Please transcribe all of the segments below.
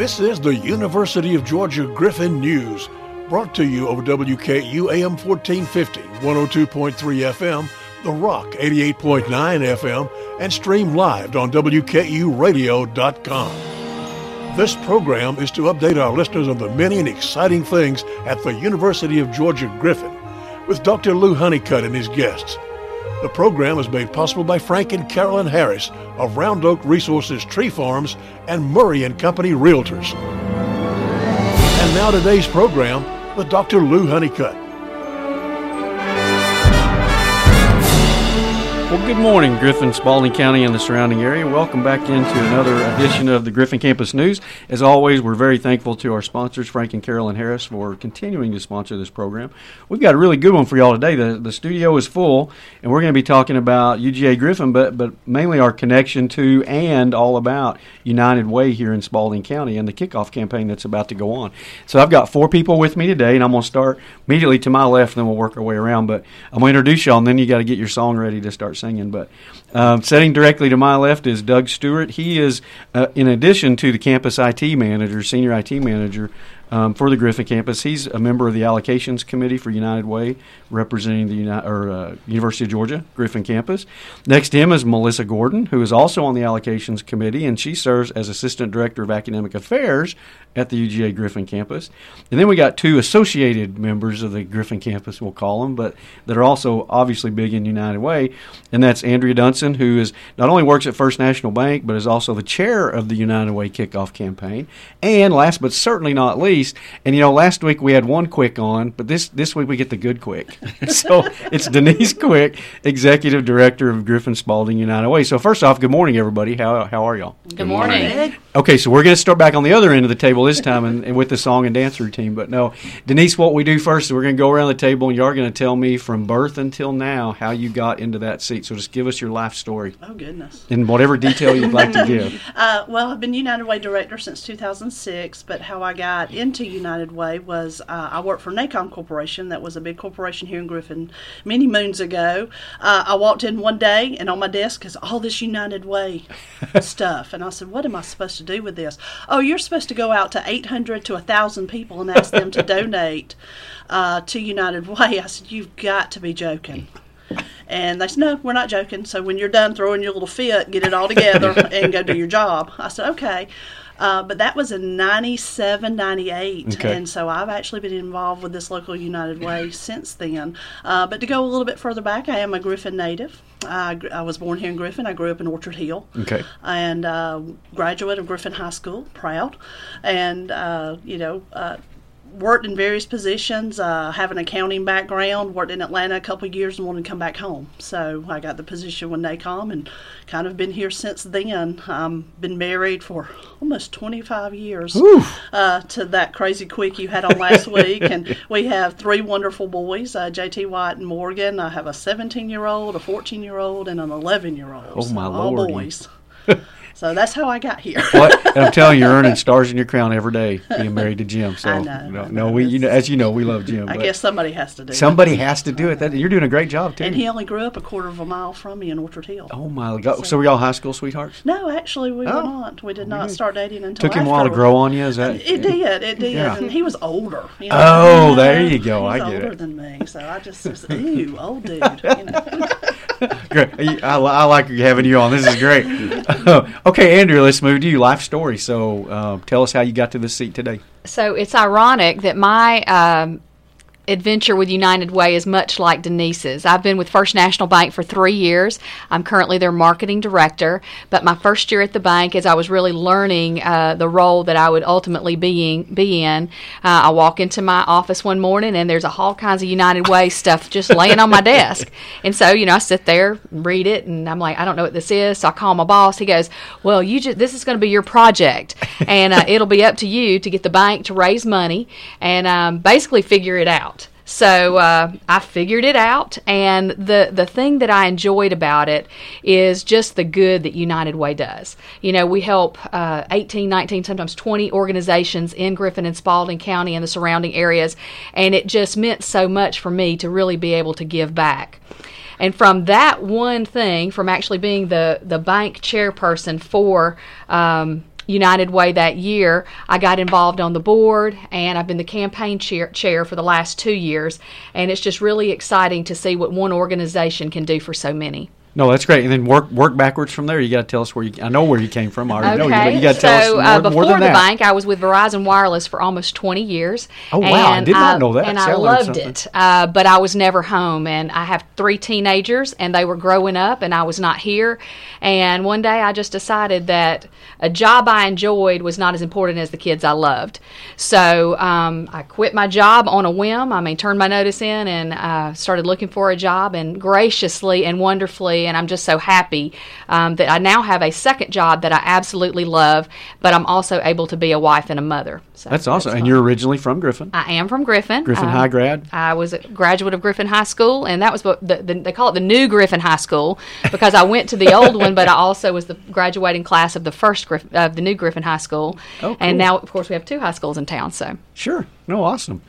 This is the University of Georgia Griffin News, brought to you over WKEU AM 1450, 102.3 FM, The Rock 88.9 FM, and stream live on WKEURadio.com. This program is to update our listeners on the many and exciting things at the University of Georgia Griffin with Dr. Lew Hunnicutt and his guests. The program is made possible by Frank and Carolyn Harris of Round Oak Resources Tree Farms and Murray and Company Realtors. And now today's program with Dr. Lew Hunnicutt. Well, good morning, Griffin, Spalding County, and the surrounding area. Welcome back into another edition of the Griffin Campus News. As always, we're very thankful to our sponsors, Frank and Carolyn Harris, for continuing to sponsor this program. We've got a really good one for y'all today. The, the studio is full, and we're going to be talking about UGA Griffin, but, but mainly our connection to and all about United Way here in Spalding County and the kickoff campaign that's about to go on. So I've got four people with me today, and I'm going to start immediately to my left, and then we'll work our way around. But I'm going to introduce y'all, and then you got to get your song ready to start singing. But um, sitting directly to my left is Doug Stewart. He is, uh, in addition to the campus IT manager, senior IT manager um, for the Griffin campus, he's a member of the allocations committee for United Way, representing the Uni- or, uh, University of Georgia Griffin campus. Next to him is Melissa Gordon, who is also on the allocations committee, and she serves as assistant director of academic affairs at the UGA Griffin campus. And then we got two associated members of the Griffin campus, we'll call them, but that are also obviously big in United Way, and that's Andrea Dunson, who is not only works at First National Bank, but is also the chair of the United Way kickoff campaign. And last but certainly not least, and you know, last week we had one quick on, but this this week we get the good quick. so it's Denise Quick, executive director of Griffin Spalding United Way. So first off, good morning, everybody. How how are y'all? Good morning. Okay, so we're going to start back on the other end of the table this time and, and with the song and dance routine. But no, Denise, what we do first is we're going to go around the table and you're going to tell me from birth until now how you got into that seat. So just give us your life story Oh goodness. in whatever detail you'd like to give. Uh, well, I've been United Way director since 2006, but how I got into United Way was uh, I worked for NACOM Corporation. That was a big corporation here in Griffin many moons ago. Uh, I walked in one day, and on my desk is all this United Way stuff, and I said, "What am I supposed to do with this?" Oh, you're supposed to go out to 800 to 1,000 people and ask them to donate uh, to United Way. I said, "You've got to be joking." And they said, no, we're not joking. So when you're done throwing your little fit, get it all together and go do your job. I said, okay. Uh, but that was in 97, 98. Okay. And so I've actually been involved with this local United Way since then. Uh, but to go a little bit further back, I am a Griffin native. I, I was born here in Griffin. I grew up in Orchard Hill Okay. and uh, graduate of Griffin High School, proud, and uh, you know. Worked in various positions. Uh, have an accounting background. Worked in Atlanta a couple of years and wanted to come back home. So I got the position with NACOM and kind of been here since then. Um, been married for almost 25 years uh, to that crazy quick you had on last week. And we have three wonderful boys, uh, JT White and Morgan. I have a 17 year old, a 14 year old, and an 11 year old. Oh, my all Lord. boys. so that's how I got here. What? And I'm telling you, you're earning stars in your crown every day being married to Jim. So, I know, no, no, we, you know, as you know, we love Jim. I guess somebody has to do somebody has to do it. That, you're doing a great job it. too. And he only grew up a quarter of a mile from me in Orchard Hill. oh my God! So were y'all high school sweethearts? No, actually, we Oh. were not. We did not start dating until Took him a while to grow on you. Is that? It did. It did. Yeah. And he was older. You know? Oh, there you go. I get older it. than me, so I just was ew, old dude. You know? Great. I, I like having you on. This is great. okay, Andrew, let's move to you. Life story. So, uh, tell us how you got to this seat today. So it's ironic that my um, adventure with United Way is much like Denise's. I've been with First National Bank for three years. I'm currently their marketing director. But my first year at the bank, as I was really learning uh, the role that I would ultimately be in, be in uh, I walk into my office one morning and there's all kinds of United Way stuff just laying on my desk. And so, you know, I sit there, read it, and I'm like, I don't know what this is. So I call my boss. He goes, Well, you just this is going to be your project, and uh, it'll be up to you to get the bank to raise money and um, basically figure it out. So uh, I figured it out, and the the thing that I enjoyed about it is just the good that United Way does. You know, we help uh, 18, 19, sometimes 20 organizations in Griffin and Spalding County and the surrounding areas, and it just meant so much for me to really be able to give back. And from that one thing, from actually being the, the bank chairperson for um, United Way that year, I got involved on the board, and I've been the campaign chair, chair for the last two years. And it's just really exciting to see what one organization can do for so many. No, that's great. And then work work backwards from there. You got to tell us where you. I know where you came from. I already okay. know you, but you got to so, tell us more, uh, before more than the that. bank, I was with Verizon Wireless for almost 20 years. Oh, wow. I did not know that. And See, I I loved it, uh, but I was never home. And I have three teenagers, and they were growing up, and I was not here. And one day, I just decided that a job I enjoyed was not as important as the kids I loved. So um, I quit my job on a whim. I mean, turned my notice in and uh, started looking for a job. And graciously and wonderfully, and I'm just so happy um, that I now have a second job that I absolutely love, but I'm also able to be a wife and a mother. So That's awesome. and you're originally from Griffin. I am from Griffin. Griffin Um, High grad. I was a graduate of Griffin High School, and that was what the, the, they call it the new Griffin High School because I went to the old one, but I also was the graduating class of the first Griff, of the new Griffin High School. Oh, cool. And now, of course, we have two high schools in town. So Sure. No, awesome.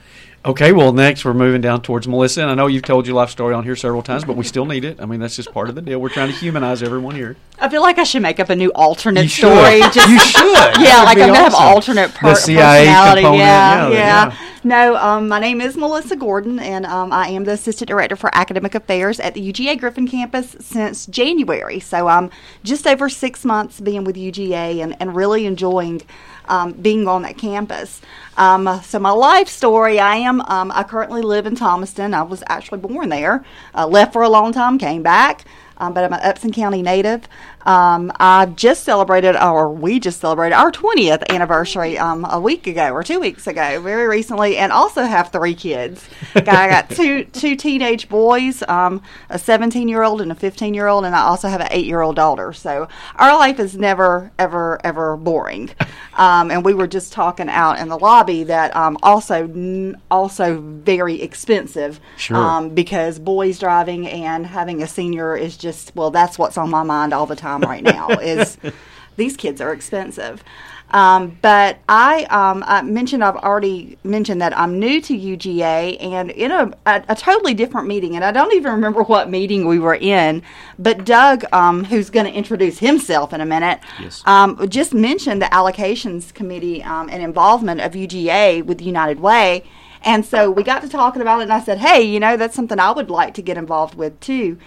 Okay, well, next we're moving down towards Melissa. And I know you've told your life story on here several times, but we still need it. I mean, that's just part of the deal. We're trying to humanize everyone here. I feel like I should make up a new alternate You story. Just, You should. Yeah, like I'm be gonna have alternate per- The CIA personality. component, Yeah, yeah, yeah. yeah. No, um, my name is Melissa Gordon, and um, I am the assistant director for academic affairs at the UGA Griffin campus since January. So I'm just over six months being with UGA and, and really enjoying. Um, being on that campus. Um, so my life story, I am, um, I currently live in Thomaston. I was actually born there, uh, left for a long time, came back, um, but I'm an Upson County native. Um, I just celebrated, or we just celebrated our 20th anniversary um, a week ago or two weeks ago, very recently, and also have three kids. I got two two teenage boys, um, a 17 year old and a 15 year old, and I also have an eight year old daughter. So our life is never, ever, ever boring. Um, and we were just talking out in the lobby that um, also also very expensive. Sure. Um, because boys driving and having a senior is just well that's what's on my mind all the time right now is these kids are expensive um, but I, um, I mentioned I've already mentioned that I'm new to UGA and in a, a, a totally different meeting and I don't even remember what meeting we were in but Doug um, who's going to introduce himself in a minute Yes. um, just mentioned the allocations committee um, and involvement of UGA with United Way and so we got to talking about it, and I said, hey, you know, that's something I would like to get involved with too.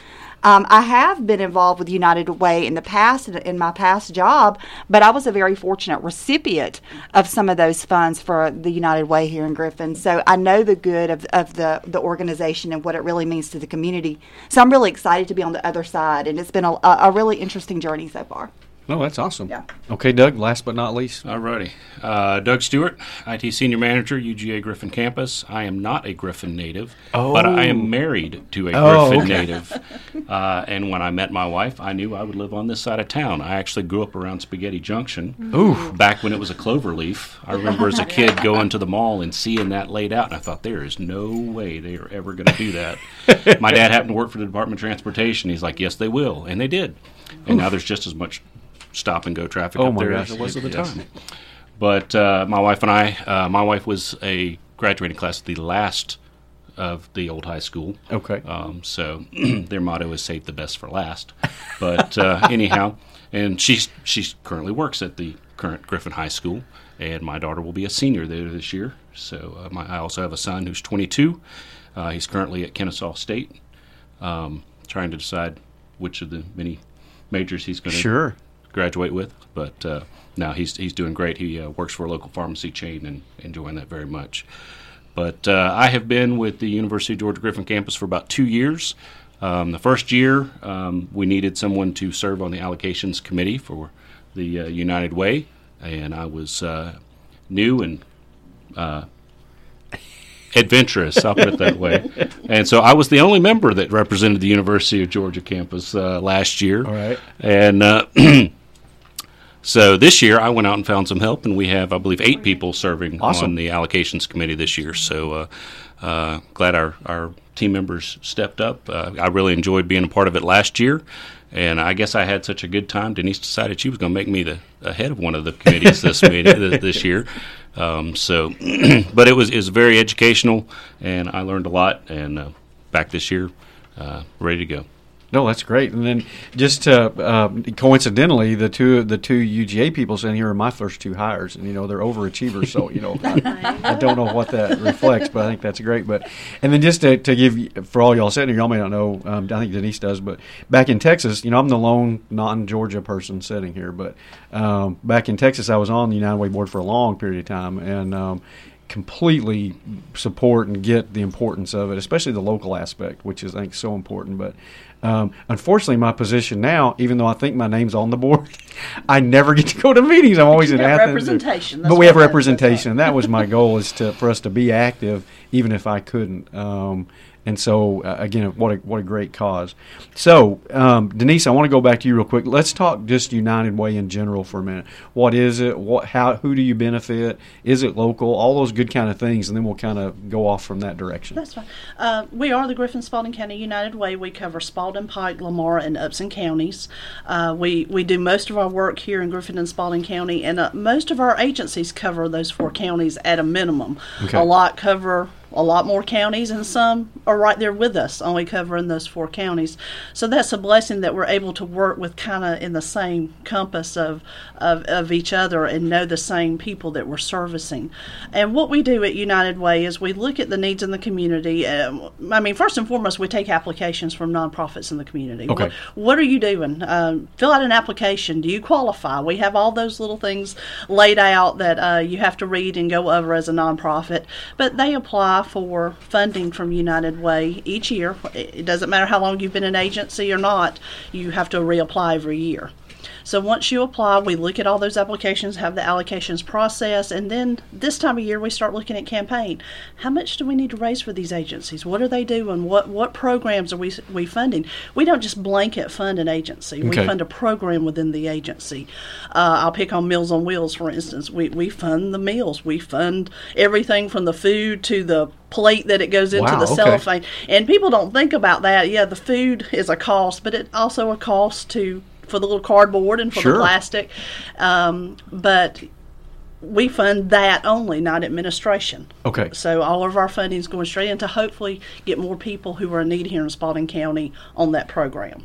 Um, I have been involved with United Way in the past, in, my past job, but I was a very fortunate recipient of some of those funds for the United Way here in Griffin. So I know the good of, of the, the organization and what it really means to the community. So I'm really excited to be on the other side, and it's been a, a really interesting journey so far. No, that's awesome. Yeah. Okay, Doug, last but not least. Alrighty. Uh, Doug Stewart, IT Senior Manager, UGA Griffin Campus. I am not a Griffin native, but I Oh. am married to a Oh, Griffin okay. native. Uh, and when I met my wife, I knew I would live on this side of town. I actually grew up around Spaghetti Junction. Ooh. Back when it was a clover leaf. I remember as a kid going to the mall and seeing that laid out, and I thought, there is no way they are ever going to do that. my dad happened to work for the Department of Transportation. He's like, yes, they will. And they did. And now there's just as much stop and go traffic Oh up my there gosh, as it was at the yes. time. But uh, my wife and I, uh, my wife was a graduating class, the last of the old high school. Okay. Um, so their motto is "Save the best for last." But uh, anyhow, and she's she currently works at the current Griffin High School, and my daughter will be a senior there this year. So uh, my, I also have a son who's 22. Uh, he's currently at Kennesaw State, um, trying to decide which of the many majors he's going to Sure. Graduate with. But uh, no, he's he's doing great. He uh, works for a local pharmacy chain and enjoying that very much. But uh, I have been with the University of Georgia Griffin campus for about two years. Um, the first year, um, we needed someone to serve on the allocations committee for the uh, United Way, and I was uh, new and uh, adventurous. I'll put it that way. And so I was the only member that represented the University of Georgia campus uh, last year. All right. And uh, so this year I went out and found some help, and we have, I believe, eight people serving Awesome. on the allocations committee this year. So uh, uh, glad our, our team members stepped up. Uh, I really enjoyed being a part of it last year. And I guess I had such a good time. Denise decided she was going to make me the, the head of one of the committees this meeting, this, year. Um, so, but it was it was very educational, and I learned a lot. And uh, back this year, uh, ready to go. No, that's great. And then just to, uh, coincidentally, the two the two UGA people sitting here are my first two hires, and you know they're overachievers. So you know I, I don't know what that reflects, but I think that's great. But and then just to, to give for all y'all sitting here, y'all may not know. Um, I think Denise does, but back in Texas, you know I'm the lone non-Georgia person sitting here. But um, back in Texas, I was on the United Way board for a long period of time, and um, completely support and get the importance of it, especially the local aspect, which is I think so important. But um, unfortunately, my position now, even though I think my name's on the board, I never get to go to meetings. I'm always in have Athens. representation. but we have representation, and that was my goal is to for us to be active, even if I couldn't. Um, and so, uh, again, what a what a great cause. So, um, Denise, I want to go back to you real quick. Let's talk just United Way in general for a minute. What is it? What how who do you benefit? Is it local? All those good kind of things, and then we'll kind of go off from that direction. That's fine. Uh, we are the Griffin Spalding County United Way. We cover Spalding, Pike, Lamar, and Upson counties. Uh, we we do most of our work here in Griffin and Spalding County, and uh, most of our agencies cover those four counties at a minimum. Okay. A lot cover a lot more counties, and some are right there with us, only covering those four counties. So that's a blessing that we're able to work with kind of in the same compass of, of, of each other and know the same people that we're servicing. And what we do at United Way is we look at the needs in the community. Um, I mean, first and foremost, we take applications from nonprofits in the community. Okay. What, what are you doing? Um, fill out an application. Do you qualify? We have all those little things laid out that uh, you have to read and go over as a nonprofit. But they apply for funding from United Way each year. It doesn't matter how long you've been an agency or not, you have to reapply every year. So once you apply, we look at all those applications, have the allocations process, and then this time of year we start looking at campaign. How much do we need to raise for these agencies? What are they doing? What what programs are we we funding? We don't just blanket fund an agency. We fund a program within the agency. Uh, I'll pick on Meals on Wheels, for instance. We we fund the meals. We fund everything from the food to the plate that it goes into Wow, the okay. cellophane. And people don't think about that. Yeah, the food is a cost, but it also a cost to for the little cardboard and for Sure. the plastic. Um, but we fund that only, not administration. Okay. So all of our funding is going straight into hopefully get more people who are in need here in Spalding County on that program.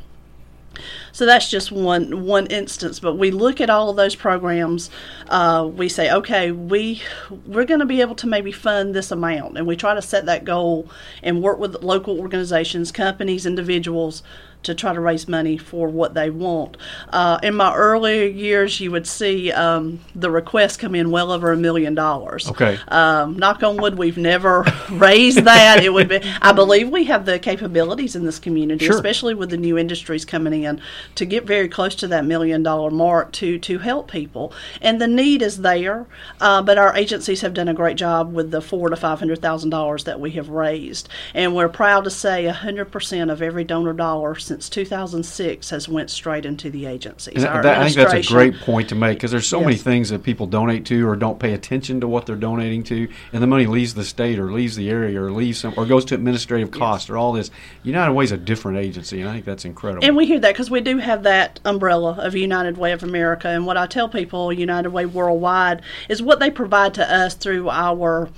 So that's just one one instance. But we look at all of those programs. Uh, we say, okay, we we're going to be able to maybe fund this amount, and we try to set that goal and work with local organizations, companies, individuals to try to raise money for what they want. Uh, in my earlier years, you would see um, the requests come in well over a million dollars. Okay. Um, knock on wood, we've never raised that. It would be. I believe we have the capabilities in this community, Sure. especially with the new industries coming in, to get very close to that million dollar mark to to help people. And the need is there, uh, but our agencies have done a great job with the four to five hundred thousand dollars that we have raised, and we're proud to say hundred percent of every donor dollar since 2006 has went straight into the agencies. That, I think that's a great point to make because there's so many things that people donate to or don't pay attention to what they're donating to, and the money leaves the state or leaves the area or leaves some or goes to administrative costs or all this. United Way is a different agency, and I think that's incredible. And we hear that because we do have that umbrella of United Way of America. And what I tell people, United Way Worldwide, is what they provide to us through our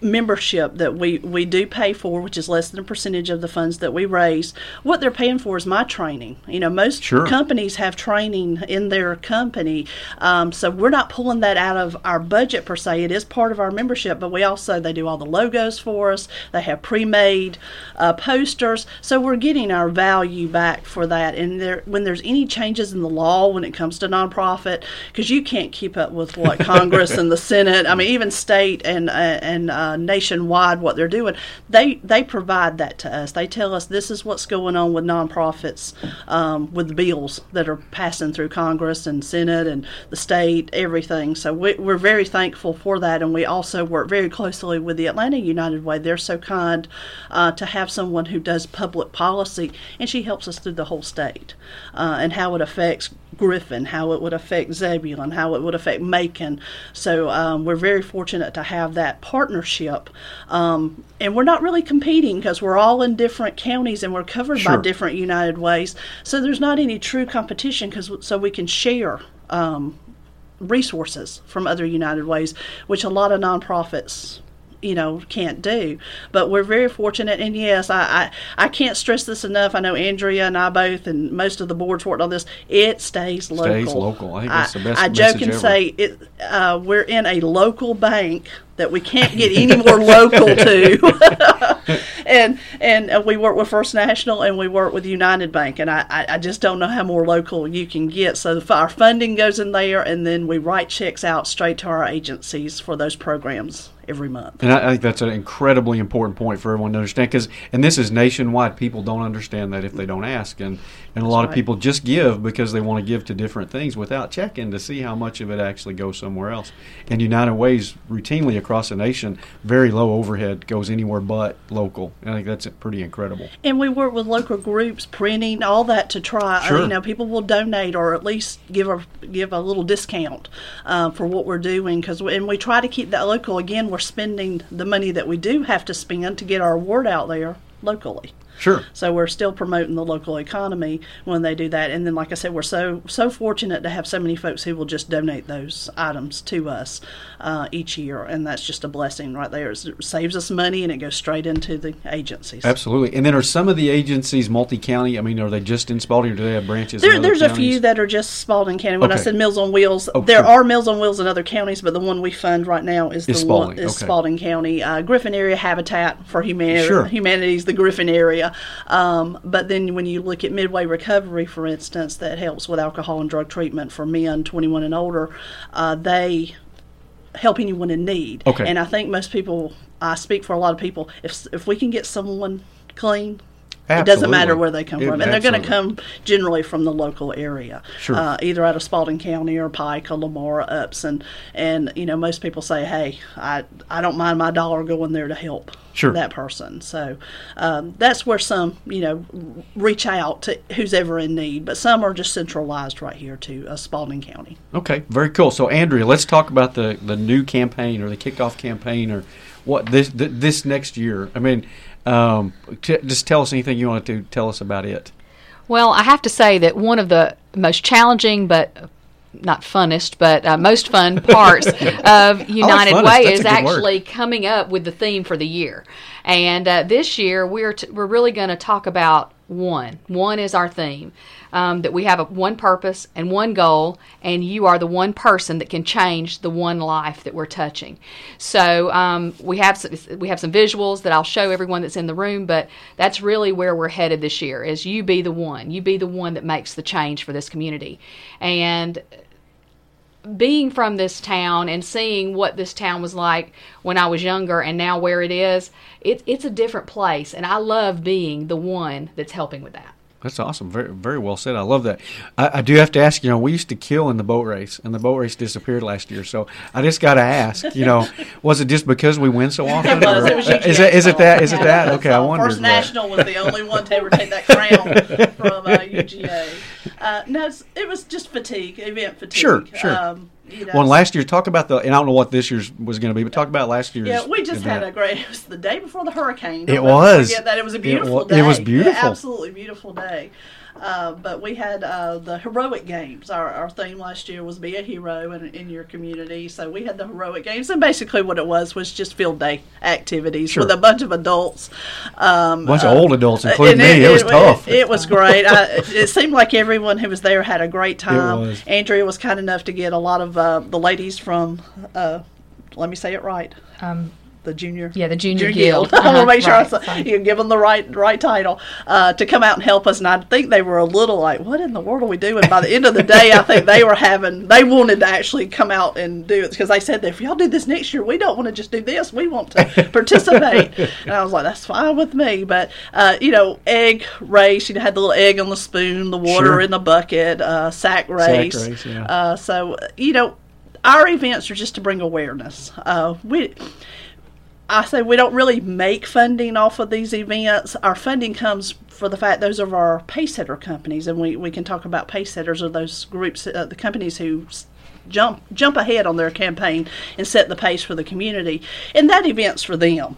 membership that we, we do pay for, which is less than a percentage of the funds that we raise. What they're paying for is my training. You know, most Sure. companies have training in their company, um, so we're not pulling that out of our budget per se. It is part of our membership, but we also they do all the logos for us. They have pre-made uh, posters, so we're getting our value back for that. And there, when there's any changes in the law when it comes to nonprofit, because you can't keep up with what Congress and the Senate, I mean, even state and uh, and uh, nationwide, what they're doing, they they provide that to us. They tell us this is what's going on with nonprofits, um, with bills that are passing through Congress and Senate and the state, everything. So we, we're very thankful for that, and we also work very closely with the Atlanta United Way. They're so kind uh, to have someone who does public policy, and she helps us through the whole state uh, and how it affects Griffin, how it would affect Zebulon, how it would affect Macon. So um, we're very fortunate to have that partnership. Um, and we're not really competing because we're all in different counties and we're covered Sure. by different United Ways. So there's not any true competition because so we can share. Um, resources from other United Ways, which a lot of nonprofits you know can't do but we're very fortunate and yes I, I i can't stress this enough i know andrea and i both and most of the boards worked on this it stays local Stays local. I think that's the best i, joke and ever. say it uh, we're in a local bank that we can't get any more local to and and uh, we work with First National and we work with United Bank, and I, I, just don't know how more local you can get. So the, our funding goes in there, and then we write checks out straight to our agencies for those programs every month. And I, I think that's an incredibly important point for everyone to understand because, and this is nationwide. People don't understand that if they don't ask, and and a lot of people just give because they want to give to different things without checking to see how much of it actually goes somewhere else. And United Ways routinely across the nation, very low overhead goes anywhere but local. And I think that's pretty incredible. And we work with local groups, printing, all that to try. Sure. You know, people will donate or at least give a give a little discount uh, for what we're doing because and we try to keep that local. Again, we're spending the money that we do have to spend to get our word out there locally. Sure. So we're still promoting the local economy when they do that. And then, like I said, we're so so fortunate to have so many folks who will just donate those items to us uh, each year, and that's just a blessing right there. It saves us money, and it goes straight into the agencies. Absolutely. And then are some of the agencies multi-county? I mean, are they just in Spalding or do they have branches? There, there's a few that are just Spalding County. When I said Meals on Wheels, Oh, there sure. are Meals on Wheels in other counties, but the one we fund right now is the Is one Spalding, is okay. Spalding County. Uh, Griffin Area Habitat for Humanity, Sure. Humanities, the Griffin area. Um, but then when you look at Midway Recovery, for instance, that helps with alcohol and drug treatment for men 21 and older, uh, they help anyone in need. Okay. And I think most people, I speak for a lot of people, if if we can get someone clean. It doesn't matter where they come It- from, and they're going to come generally from the local area, Sure. uh, either out of Spalding County or Pike or Lamar or Upson. And you know, most people say, "Hey, I I don't mind my dollar going there to help Sure. that person." So um, that's where some you know reach out to who's ever in need, but some are just centralized right here to uh, Spalding County. Okay, very cool. So, Andrea, let's talk about the, the new campaign or the kickoff campaign or what this this next year. I mean, um, t- just tell us anything you want to tell us about it. Well, I have to say that one of the most challenging, but not funnest, but uh, most fun parts of United funnest. Way That's is a good word. actually coming up with the theme for the year. And uh, this year, we're t- we're really going to talk about one. One is our theme. Um, that we have a, one purpose and one goal, and you are the one person that can change the one life that we're touching. So um, we have some, we have some visuals that I'll show everyone that's in the room, but that's really where we're headed this year. Is you be the one, you be the one that makes the change for this community, and being from this town and seeing what this town was like when I was younger and now where it is, it, it's a different place. And I love being the one that's helping with that. That's awesome. Very very well said. I love that. I, I do have to ask. You know, we used to kill in the boat race, and the boat race disappeared last year. So I just got to ask. You know, was it just because we win so often? It was. or- It was is it is it that is it that? Okay, I So wondered. First. National was the only one to ever take that crown from uh, UGA. Uh, no, it was just fatigue, event fatigue. Sure, sure. Um, you know, Well, and last year, talk about the. And I don't know what this year's was going to be, but talk about last year's. Yeah, we just had a great. It was the day before the hurricane. It Don't me was. Forget that it was a It beautiful day. it was beautiful. absolutely beautiful day. Uh, but we had uh, the heroic games. Our, our theme last year was be a hero in, in your community. So we had the heroic games, and basically what it was was just field day activities Sure. with a bunch of adults. Um, A bunch uh, of old adults, including me. It, was tough. It, was great. I, it seemed like everyone who was there had a great time. was. Andrea was kind enough to get a lot of uh, the ladies from. Uh, let me say it right. Um, The junior, Yeah, the Junior guild. Guild. I want to make sure right, I fine. you give them the right right title uh, to come out and help us. And I think they were a little like, "What in the world are we doing?" By the end of the day, I think they were having they wanted to actually come out and do it because they said that if y'all do this next year, we don't want to just do this. We want to participate. and I was like, "That's fine with me." But uh, you know, egg race. You know, had the little egg on the spoon, the water Sure. in the bucket, uh, sack race. race, yeah. uh, so you know, our events are just to bring awareness. Uh, we. I say we don't really make funding off of these events. Our funding comes for the fact those are our pace setter companies, and we, we can talk about pace setters or those groups, uh, the companies who jump jump ahead on their campaign and set the pace for the community, and that event's for them.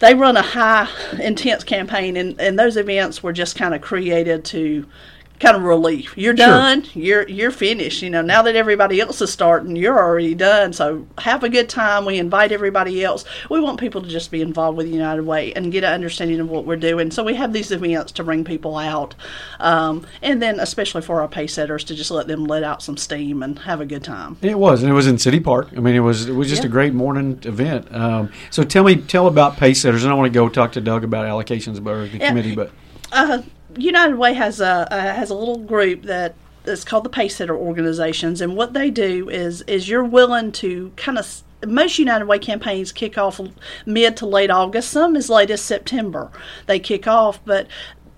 They run a high intense campaign, and, and those events were just kind of created to kind of relief. You're done. You're you're finished. You know, now that everybody else is starting, you're already done. So have a good time. We invite everybody else. We want people to just be involved with United Way and get an understanding of what we're doing. So we have these events to bring people out, um, and then especially for our pace setters to just let them let out some steam and have a good time. It was, and it was in City Park. I mean, it was it was just Yeah. a great morning event. Um, so tell me, tell about pace setters. And I want to go talk to Doug about allocations or the Yeah. committee, but uh, United Way has a uh, has a little group that is called the Pacesetter organizations, and what they do is is you're willing to kind of most United Way campaigns kick off mid to late August, some as late as September. They kick off, but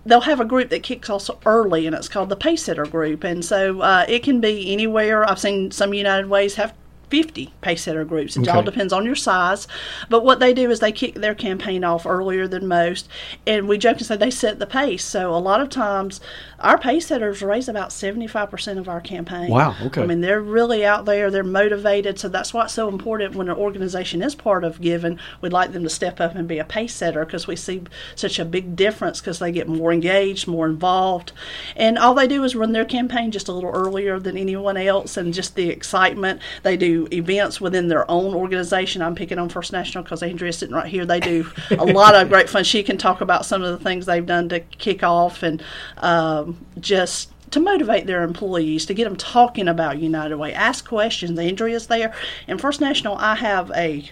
they'll have a group that kicks off early, and it's called the Pacesetter group, and so uh, it can be anywhere. I've seen some United Ways have 50 pacesetter groups. It all depends on your size. But what they do is they kick their campaign off earlier than most. And we joke and say they set the pace. So a lot of times our pacesetters raise about 75% of our campaign. Wow, okay. I mean, they're really out there. They're motivated. So that's why it's so important when an organization is part of giving. we'd like them to step up and be a pace setter because we see such a big difference because they get more engaged, more involved. And all they do is run their campaign just a little earlier than anyone else and just the excitement. They do events within their own organization. I'm picking on First National because Andrea's sitting right here. They do a lot of great fun. She can talk about some of the things they've done to kick off and um, just to motivate their employees to get them talking about United Way. Ask questions. Andrea's there. And First National, I have a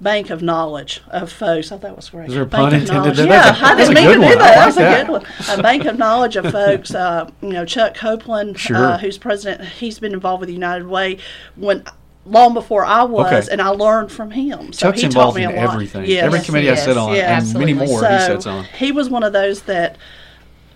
bank of knowledge of folks. I thought that was great. Is there a bank pun intended there? Yeah, a- I didn't mean to do that. like That's that. a good one. A bank of knowledge of folks. Uh, you know, Chuck Copeland, Sure. uh, who's president, he's been involved with United Way when long before I was, Okay. and I learned from him. So Chuck's he involved taught me in a lot. everything. Yes. Every committee I sit on, and many absolutely. more he sits on. He was one of those that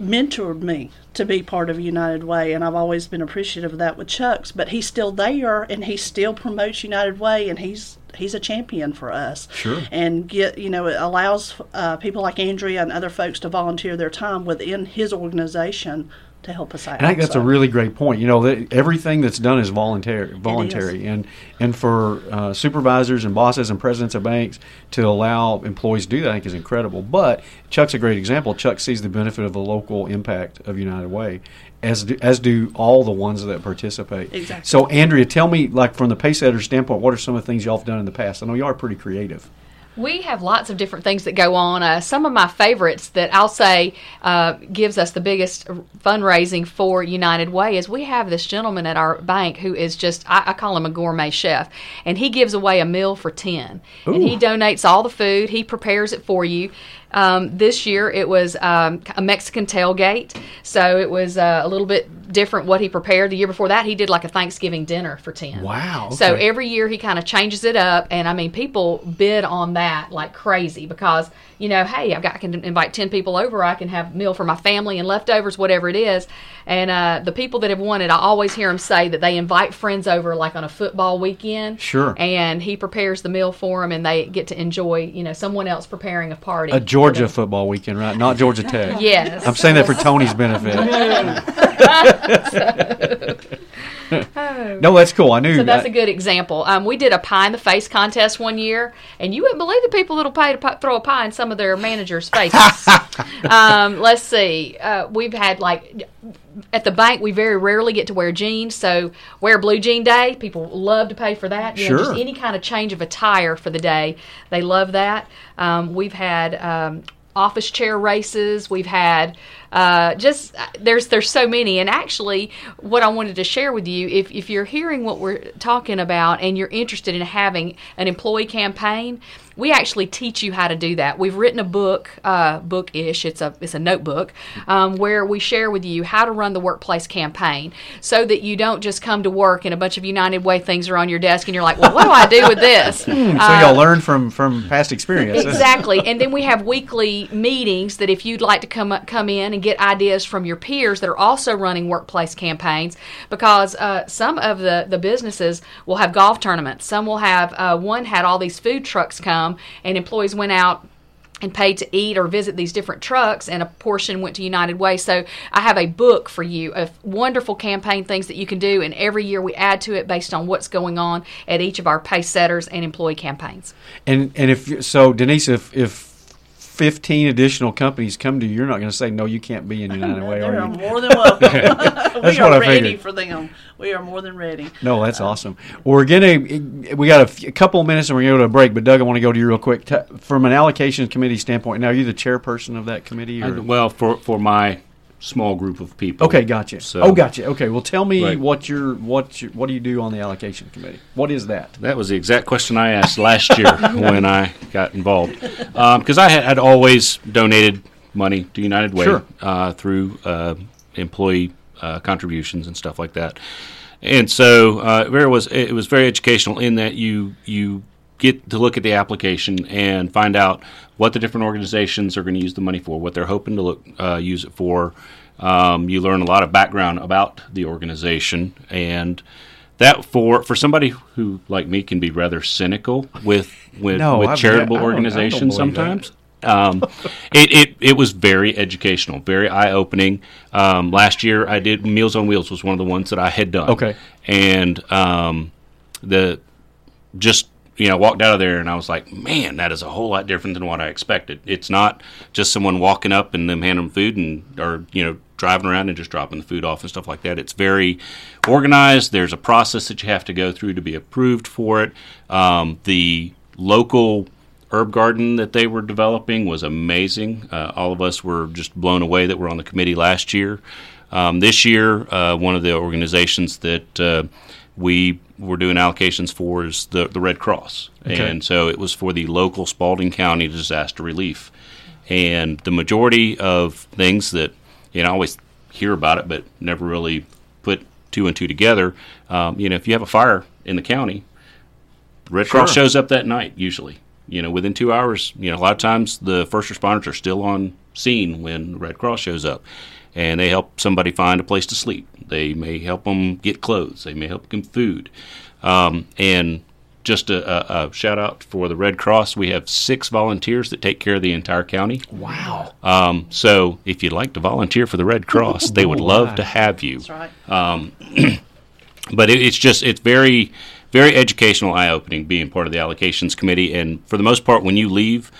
mentored me to be part of United Way, and I've always been appreciative of that with Chuck's. But he's still there, and he still promotes United Way, and he's he's a champion for us. Sure. And get you know it allows uh, people like Andrea and other folks to volunteer their time within his organization to help us out. And I think that's a really great point. You know, that everything that's done is voluntary. Voluntary, and and for uh, supervisors and bosses and presidents of banks to allow employees to do that, I think is incredible. But Chuck's a great example. Chuck sees the benefit of the local impact of United Way, as do, as do all the ones that participate. Exactly. So, Andrea, tell me, like from the pace pacesetter standpoint, what are some of the things y'all have done in the past? I know y'all are pretty creative. We have lots of different things that go on. Uh, some of my favorites that I'll say uh, gives us the biggest fundraising for United Way is we have this gentleman at our bank who is just, I, I call him a gourmet chef, and he gives away a meal for 10. And he donates all the food, he prepares it for you. Um, this year it was um, a Mexican tailgate, so it was uh, a little bit different what he prepared. The year before that, he did like a Thanksgiving dinner for 10. Wow, So every year he kind of changes it up, and I mean, people bid on that like crazy because you know, hey, I've got I can invite ten people over, I can have a meal for my family and leftovers, whatever it is. And uh, the people that have won it, I always hear them say that they invite friends over like on a football weekend. Sure. And he prepares the meal for them, and they get to enjoy, you know, someone else preparing a party. A Georgia football weekend, right? Not Georgia Tech. Yes. I'm saying that for Tony's benefit. no, that's cool. I knew. So that's I- a good example. Um, we did a pie in the face contest one year, and you wouldn't believe the people that'll pay to throw a pie in some of their managers' faces. um, let's see. Uh, we've had like at the bank, we very rarely get to wear jeans, so wear blue jean day. People love to pay for that. You know, Sure. just any kind of change of attire for the day, they love that. Um, we've had. Um, office chair races. We've had uh, just there's there's so many. And actually what i wanted to share with you if, if you're hearing what we're talking about and you're interested in having an employee campaign we actually teach you how to do that we've written a book uh, book-ish it's a it's a notebook um, where we share with you how to run the workplace campaign so that you don't just come to work and a bunch of united way things are on your desk and you're like well what do i do with this so y'all learn from from past experience. Exactly. and then we have weekly meetings that if you'd like to come come in and get ideas from your peers that are also running workplace campaigns, because uh, some of the, the businesses will have golf tournaments. Some will have, uh, one had all these food trucks come, and employees went out and paid to eat or visit these different trucks, and a portion went to United Way. So I have a book for you of wonderful campaign things that you can do, and every year we add to it based on what's going on at each of our pace setters and employee campaigns. And and if so, Denise, if if 15 additional companies come to you, you're not going to say, no, you can't be in United Way, They are are you? more than welcome. That's we what are I ready figured. for them. We are more than ready. No, that's awesome. We're getting we got a, f- a couple of minutes and we're going to go to a break. But Doug, I want to go to you real quick. T- from an allocation committee standpoint, now are you the chairperson of that committee? I- well, for for my small group of people. Okay, gotcha. So- oh, gotcha. Okay, well, tell me Right. what your what your, what do you do on the allocation committee? What is that? That was the exact question I asked last year when I got involved, because I had, had always donated money to United Way Sure. uh, through uh, employee uh, contributions and stuff like that, and so uh, was it was very educational in that you you get to look at the application and find out what the different organizations are going to use the money for, what they're hoping to look uh, use it for. Um, you learn a lot of background about the organization and that for for somebody who like me can be rather cynical with with, No, with charitable I I organizations sometimes. that. Um, it, it it was very educational, very eye opening. Um, last year, I did Meals on Wheels was one of the ones that I had done. Okay. and um, the just you know walked out of there and I was like, man, that is a whole lot different than what I expected. It's not just someone walking up and them handing them food and or you know driving around and just dropping the food off and stuff like that. It's very organized. There's a process that you have to go through to be approved for it. Um, the local herb garden that they were developing was amazing. Uh, all of us were just blown away that we were on the committee last year. Um, this year, uh, one of the organizations that uh, we were doing allocations for is the, the Red Cross. Okay. And so it was for the local Spalding County disaster relief. And the majority of things that, you know, I always hear about it, but never really put two and two together. Um, you know, if you have a fire in the county, Red Cross shows up that night usually. You know, within two hours. You know, a lot of times the first responders are still on scene when the Red Cross shows up, and they help somebody find a place to sleep. They may help them get clothes. They may help them food, um, and just a, a, a shout out for the Red Cross. We have six volunteers that take care of the entire county. Wow. Um, so if you'd like to volunteer for the Red Cross, they would love to have you That's right. but it, it's just it's very very educational eye opening being part of the allocations committee and for the most part when you leave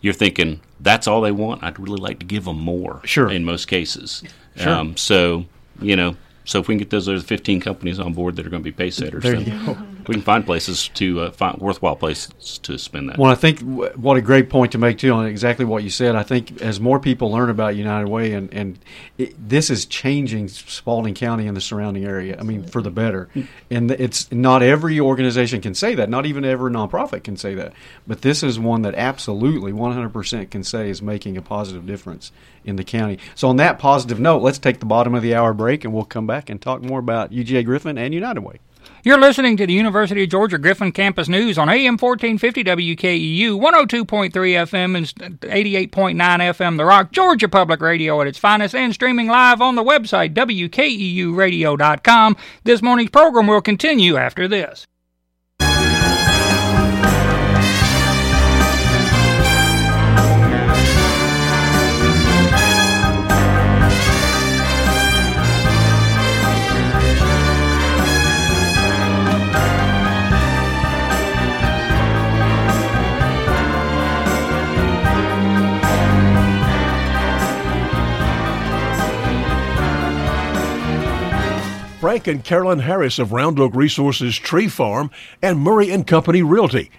you're thinking that's all they want i'd really like to give them more Sure. in most cases Sure. um, so you know so if we can get those other 15 companies on board that are going to be pace setters There you then go. We can find places to uh, find worthwhile places to spend that Well, I think w- what a great point to make too on exactly what you said. I think as more people learn about United Way and and it, this is changing Spalding County and the surrounding area. I mean, for the better. And it's not every organization can say that. Not even every nonprofit can say that. But this is one that absolutely 100% can say is making a positive difference in the county. So on that positive note, let's take the bottom of the hour break and we'll come back and talk more about UGA Griffin and United Way. You're listening to the University of Georgia Griffin Campus News on AM 1450 WKEU, 102.3 FM and 88.9 FM The Rock, Georgia Public Radio at its finest, and streaming live on the website WKEUradio.com. This morning's program will continue after this. Frank and Carolyn Harris of Round Oak Resources Tree Farm and Murray and Company Realty.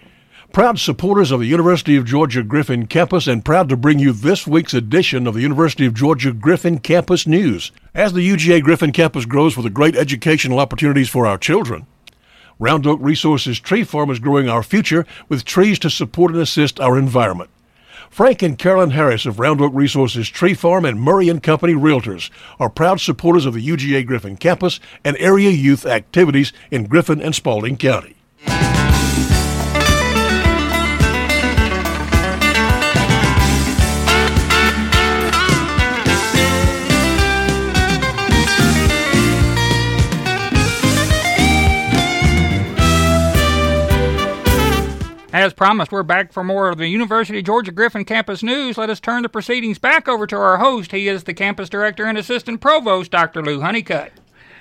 Proud supporters of the University of Georgia Griffin campus and proud to bring you this week's edition of the University of Georgia Griffin Campus News. As the UGA Griffin campus grows with the great educational opportunities for our children, Round Oak Resources Tree Farm is growing our future with trees to support and assist our environment. Frank and Carolyn Harris of Round Oak Resources Tree Farm and Murray and Company Realtors are proud supporters of the UGA Griffin campus and area youth activities in Griffin and Spalding County. As promised, we're back for more of the University of Georgia Griffin Campus News. Let us turn the proceedings back over to our host. He is the campus director and assistant provost, Dr. Lew Hunnicutt.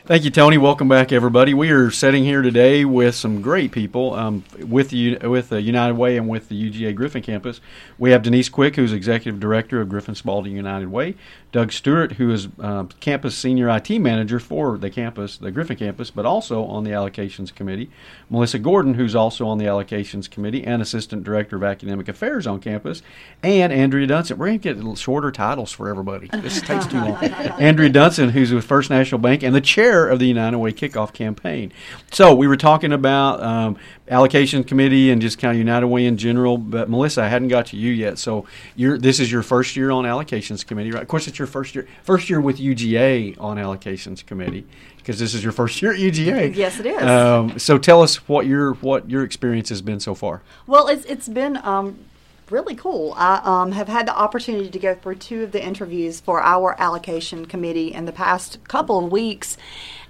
Thank you, Tony. Welcome back, everybody. We are sitting here today with some great people um, with the with the United Way and with the UGA Griffin campus. We have Denise Quick, who's executive director of Griffin Spalding United Way. Doug Stewart, who is uh, campus senior IT manager for the campus, the Griffin campus, but also on the allocations committee. Melissa Gordon, who's also on the allocations committee and assistant director of academic affairs on campus, and Andrea Dunson. We're going to get shorter titles for everybody. This takes too long. Andrea Dunson, who's with First National Bank and the chair of the United Way kickoff campaign. So we were talking about um, allocation committee and just kind of United Way in general. But Melissa, I hadn't got to you yet. So you're this is your first year on allocations committee, right? Of course, it's your first year first year with UGA on allocations committee because this is your first year at UGA. Yes, it is. Um, so tell us what your what your experience has been so far. Well, it's it's been um, really cool. I um, have had the opportunity to go through two of the interviews for our allocation committee in the past couple of weeks.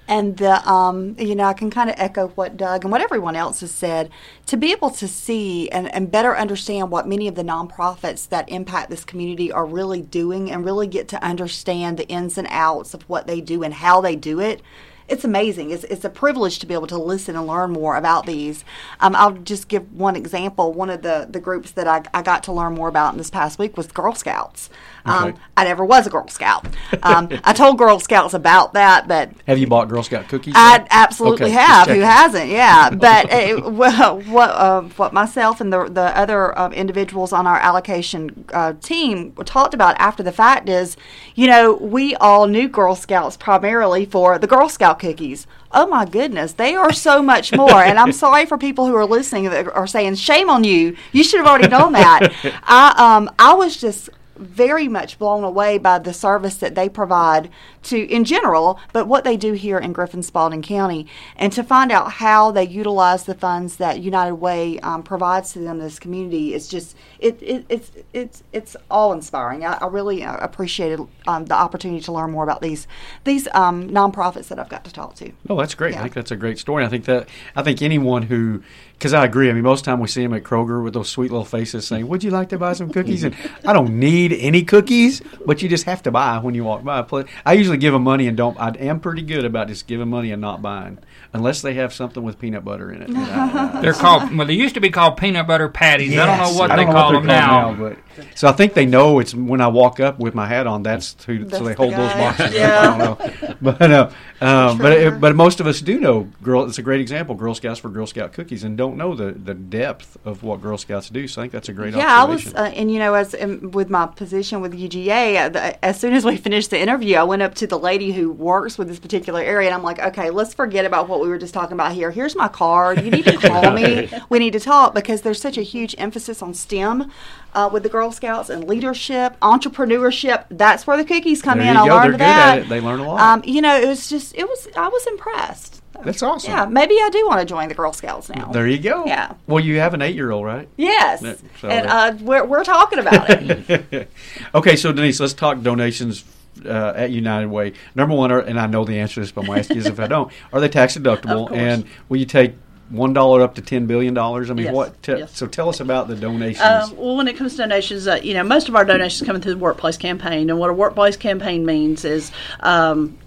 And the, um, you know, I can kind of echo what Doug and what everyone else has said. To be able to see and, and better understand what many of the nonprofits that impact this community are really doing, and really get to understand the ins and outs of what they do and how they do it, it's amazing. It's, it's a privilege to be able to listen and learn more about these. Um, I'll just give one example. One of the, the groups that I, I got to learn more about in this past week was Girl Scouts. Um, Okay. I never was a Girl Scout. Um, I told Girl Scouts about that, but Have you bought Girl Scout cookies? I yet? absolutely Okay, have. Who hasn't? Yeah, but uh, well, what uh, what myself and the the other um, individuals on our allocation uh, team talked about after the fact is, you know, we all knew Girl Scouts primarily for the Girl Scout cookies. Oh my goodness, they are so much more. and I'm sorry for people who are listening that are saying, "Shame on you! You should have already known that." I um I was just very much blown away by the service that they provide to in general, but what they do here in Griffin Spalding County, and to find out how they utilize the funds that United Way um, provides to them in this community is just it, it it's it's it's all inspiring. I, I really uh, appreciated um, the opportunity to learn more about these these um, nonprofits that I've got to talk to. Oh, that's great. I think that's a great story. I think that I think anyone who, because I agree. I mean, most of the time we see them at Kroger with those sweet little faces saying, "Would you like to buy some cookies?" And I don't need any cookies, but you just have to buy when you walk by. a place. I usually give them money and don't. I am pretty good about just giving money and not buying, unless they have something with peanut butter in it. And I- I- They're called well. They used to be called peanut butter patties. I don't know what they don't know call they're them now. called but so I think they know it's when I walk up with my hat on. That's who. That's so they the hold those boxes. Yeah. I don't know, but uh, um, but Treasure. but most of us do know. Girl, it's a great example. Girl Scouts for Girl Scout cookies, and don't know the the depth of what Girl Scouts do. So I think that's a great Yeah, I was, uh, and you know, as um, with my position with UGA, uh, the, as soon as we finished the interview, I went up to the lady who works with this particular area, and I'm like, okay, let's forget about what we were just talking about here. Here's my card. You need to call me. We need to talk because there's such a huge emphasis on STEM uh, with the Girl Scouts and leadership, entrepreneurship. That's where the cookies come There in. I go. learned They're that. They learn a lot. Um, you know, it was just, it was, I was impressed. That's awesome. Yeah, maybe I do want to join the Girl Scouts now. There you go. Yeah. Well, you have an eight-year-old, right? Yes, Yeah, so and uh, we're, we're talking about it. okay, so Denise, let's talk donations uh, at United Way. Number one, are, and I know the answer to this, but I'm asking you if I don't. Are they tax deductible? Of. And will you take one dollar up to ten billion dollars? I mean, Yes, what? Te- yes. So tell us about the donations. Um, well, when it comes to donations, uh, you know, most of our donations coming through the workplace campaign, and what a workplace campaign means is. Um,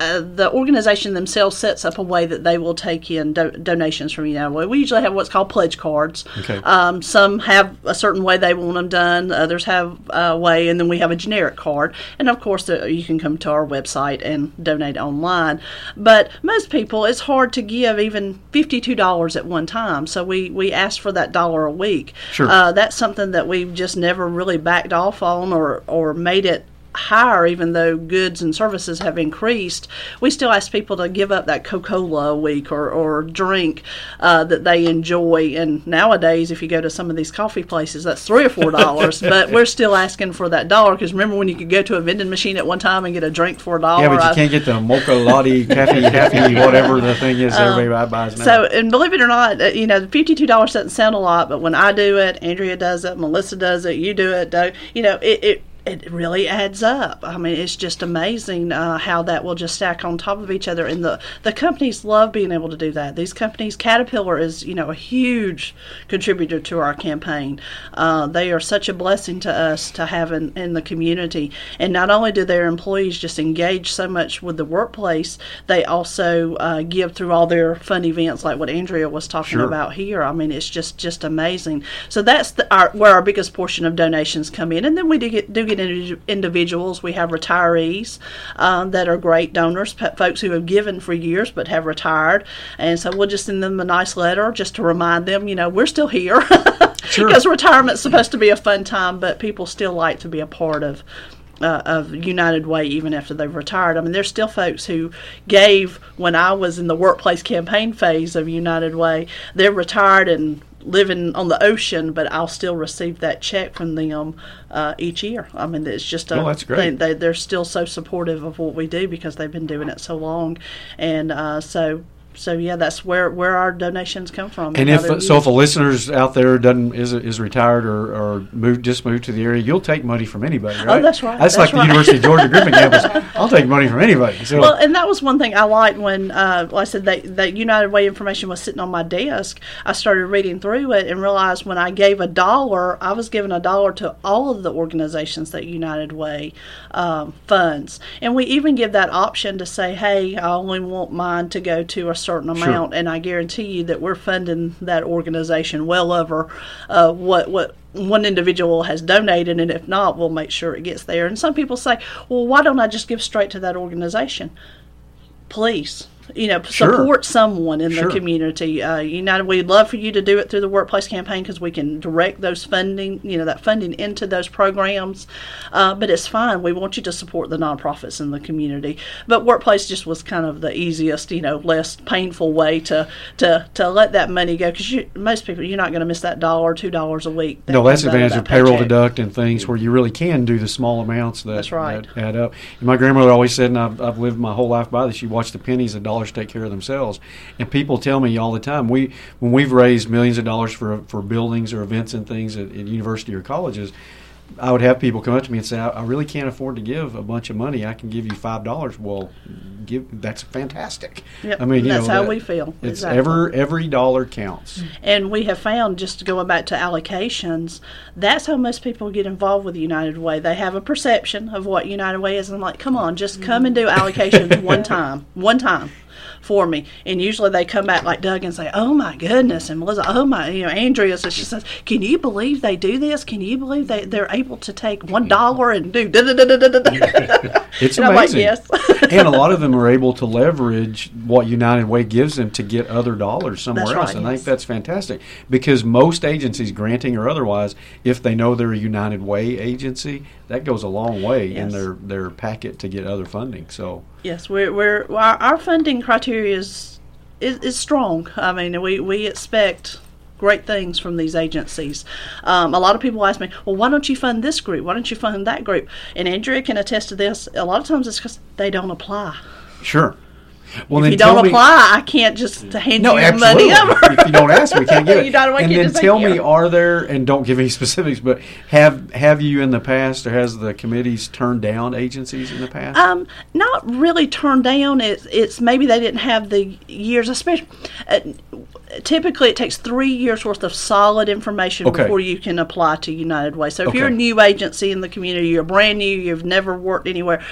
uh, the organization themselves sets up a way that they will take in do- donations from you. Way. We usually have what's called pledge cards. Okay. Um, some have a certain way they want them done. Others have a way, and then we have a generic card. And of course, the, you can come to our website and donate online. But most people, it's hard to give even fifty-two dollars at one time. So we we ask for that dollar a week. Sure. Uh, that's something that we've just never really backed off on or or made it higher even though goods and services have increased we still ask people to give up that coca-cola a week or, or drink uh, that they enjoy and nowadays if you go to some of these coffee places that's three or four dollars but we're still asking for that dollar because remember when you could go to a vending machine at one time and get a drink for a dollar yeah, but you I- can't get the mocha latte, cafe, cafe, whatever the thing is everybody buys now. Um, So, and believe it or not, uh, you know, the fifty-two dollars doesn't sound a lot, but when I do it, Andrea does it, Melissa does it, you do it, Doug, you know, it, it it really adds up. I mean, it's just amazing uh, how that will just stack on top of each other. And the, the companies love being able to do that. These companies, Caterpillar is, you know, a huge contributor to our campaign. Uh, they are such a blessing to us to have in, in the community. And not only do their employees just engage so much with the workplace, they also uh, give through all their fun events like what Andrea was talking Sure. about here. I mean, it's just just amazing. So that's the, our, where our biggest portion of donations come in, and then we do get do get indi- individuals. We have retirees um, that are great donors, pe- folks who have given for years but have retired, and so we'll just send them a nice letter just to remind them, you know, we're still here. Sure. Because retirement's supposed to be a fun time, but people still like to be a part of uh, of United Way even after they've retired. I mean, there's still folks who gave when I was in the workplace campaign phase of United Way. They're retired and living on the ocean, but I'll still receive that check from them uh, each year. I mean, it's just a Oh, that's great. They, they, they're still so supportive of what we do because they've been doing it so long, and uh, so. So yeah, that's where, where our donations come from. And how if so, if a listener's out there doesn't is is retired or, or moved just moved to the area, you'll take money from anybody, right? Oh, that's right, That's, that's like the. University of Georgia Griffin campus. I'll take money from anybody. So Well, and that was one thing I liked when, uh, I said, that, that United Way information was sitting on my desk. I started reading through it and realized when I gave a dollar, I was giving a dollar to all of the organizations that United Way um, funds. And we even give that option to say, hey, I only want mine to go to a certain amount. And I guarantee you that we're funding that organization well over uh, what, what one individual has donated, and if not, we'll make sure it gets there. And some people say, well, why don't I just give straight to that organization? Please, you know, Sure. support someone in Sure. the community. Uh, United, we'd love for you to do it through the workplace campaign because we can direct those funding, you know, that funding into those programs. Uh, but it's fine. We want you to support the nonprofits in the community. But workplace just was kind of the easiest, you know, less painful way to to, to let that money go because most people you're not going to miss that dollar, two dollars a week. that no, that's the advantage of payroll paycheck. deduct and things where you really can do the small amounts that, That's right. that add up. And my grandmother always said, and I've, I've lived my whole life by this: you watch the pennies, the dollars take care of themselves. And people tell me all the time, we when we've raised millions of dollars for for buildings or events and things at, at university or colleges. I would have people come up to me and say, I, I really can't afford to give a bunch of money. I can give you five dollars. Well, give that's fantastic. Yep, I mean, you that's know, how that- we feel. It's Exactly. every every dollar counts. And we have found, just going back to allocations, that's how most people get involved with United Way. They have a perception of what United Way is, and I'm like, come on, just come and do allocations one time, one time for me. And usually they come back like Doug and say, oh my goodness, and Melissa, oh my, you know, Andrea, so she says, can you believe they do this? Can you believe they, they're able to take one dollar and do da da da da da da? It's And I'm like, amazing. yes. and a lot of them are able to leverage what United Way gives them to get other dollars somewhere That's else. right, and I yes. think that's fantastic because most agencies, granting or otherwise, if they know they're a United Way agency, that goes a long way in their, their packet to get other funding. So, Yes, we're, we're our, our funding criteria is, is is strong. I mean, we we expect great things from these agencies. Um, a lot of people ask me, well, why don't you fund this group? Why don't you fund that group? And Andrea can attest to this. A lot of times it's because they don't apply. sure. Well, if you don't me- apply, I can't just hand No, you absolutely. money over. if you don't ask, we can't give it. You don't- and then tell me, are there? And don't give any specifics, but have have you in the past, or has the committees turned down agencies in the past? Um, not really turned down. It's it's maybe they didn't have the years, especially. Uh, typically, it takes three years worth of solid information Okay. before you can apply to United Way. So if you're a new agency in the community, you're brand new, you've never worked anywhere.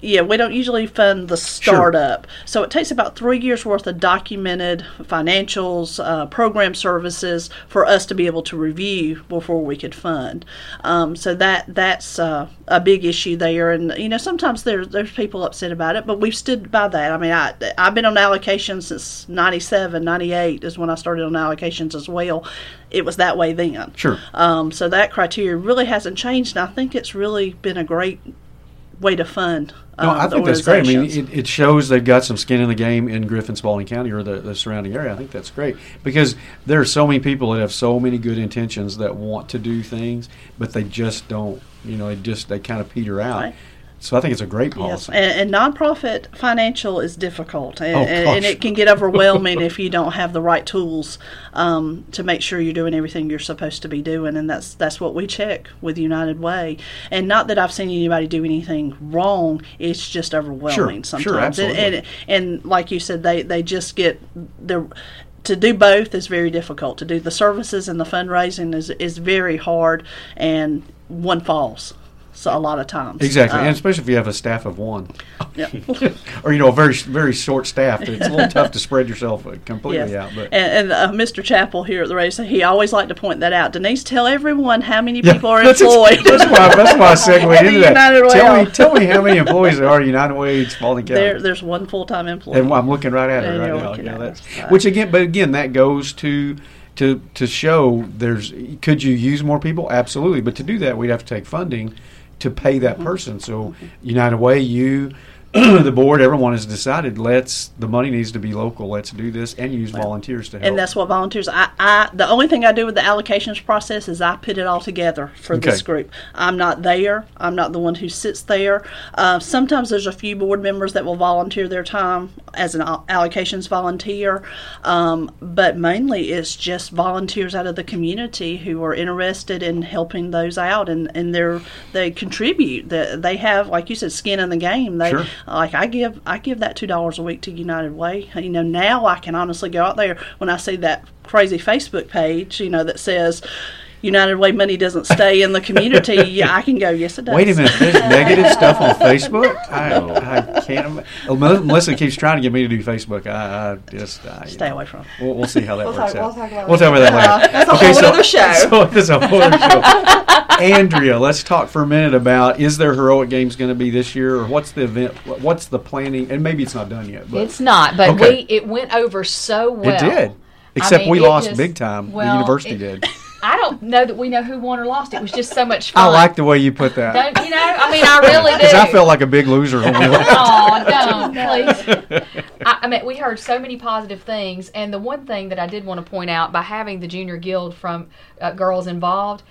Yeah, we don't usually fund the startup. So it takes about three years worth of documented financials, uh, program services for us to be able to review before we could fund. Um, so that that's uh, a big issue there. And you know, sometimes there's there's people upset about it, but we've stood by that. I mean, I I've been on allocations since 97, 98 is when I started on allocations as well. It was that way then. Sure. Um, so that criteria really hasn't changed. And I think it's really been a great way to fund. No, um, I think that's great. I mean, it, it shows they've got some skin in the game in Griffin, Spalding County, or the, the surrounding area. I think that's great because there are so many people that have so many good intentions that want to do things, but they just don't. You know, they just they kind of peter out. Right. So I think it's a great Yes, and, and nonprofit financial is difficult, and, Oh, and, it can get overwhelming if you don't have the right tools um, to make sure you're doing everything you're supposed to be doing, and that's that's what we check with United Way. And not that I've seen anybody do anything wrong; it's just overwhelming Sure, sometimes. absolutely. And, and and like you said, they they just get the to do both is very difficult. To do the services and the fundraising is is very hard, and one falls. So a lot of times, Exactly, Um, and especially if you have a staff of one, yeah. or you know, a very very short staff, it's a little tough to spread yourself uh, completely Yes. out. But and, and uh, Mr. Chappell here at the race, he always liked to point that out. Denise, tell everyone how many Yeah, people are that's employed. That's why, that's why I segued into that. United tell Way. me, tell me how many employees there are United Way in Spalding County. there, there's one full-time employee. and I'm looking right at her right now. at that's which again, but again, that goes to to to show there's could you use more people? Absolutely, but to do that, we'd have to take funding to pay Mm-hmm. that person. So United Way, you. the board, everyone has decided. Let's the money needs to be local. Let's do this and use volunteers to help. and that's what volunteers. I, I the only thing I do with the allocations process is I put it all together for this group. I'm not there. I'm not the one who sits there. Uh, sometimes there's a few board members that will volunteer their time as an allocations volunteer, um, but mainly it's just volunteers out of the community who are interested in helping those out, and and they're they contribute. That they have, like you said, skin in the game. They Sure. Like I give I give that two dollars a week to United Way. You know, now I can honestly go out there when I see that crazy Facebook page, you know, that says United Way money doesn't stay in the community. yeah, I can go, yes it does. Wait a minute, there's negative stuff on Facebook. I, I can't. ima- Mel- Melissa keeps trying to get me to do Facebook. I, I just I, Stay away from it. We'll, we'll see how that We'll works talk- out. we'll talk about We'll talk about that later. That's a whole other show. So that's a whole other show. Andrea, let's talk for a minute about is there heroic games going to be this year, or what's the event? What's the planning? And maybe it's not done yet, but It's not, but Okay. we it went over so well. it did. Except mean, we lost just- big time. the university it- did. I don't know that we know who won or lost. It was just so much fun. I like the way you put that Don't you know? I mean, I really do. because I felt like a big loser when we left. Oh, don't please. I, I mean, we heard so many positive things, and the one thing that I did want to point out by having the junior guild from uh, girls involved,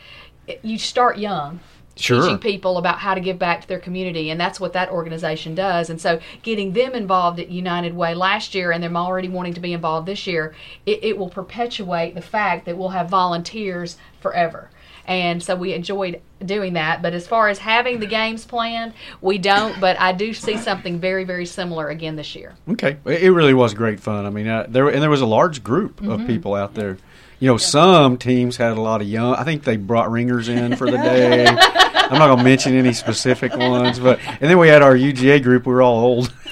it, you start young. Sure. Teaching people about how to give back to their community, and that's what that organization does. And so, getting them involved at United Way last year, and them already wanting to be involved this year, it, it will perpetuate the fact that we'll have volunteers forever. And so we enjoyed doing that. But as far as having the games planned, we don't. But I do see something very, very similar again this year. Okay, it really was great fun. I mean, uh, there and there was a large group Mm-hmm. of people out there. You know, some teams had a lot of young. I think they brought ringers in for the day. I'm not going to mention any specific ones, but and then we had our UGA group. We were all old.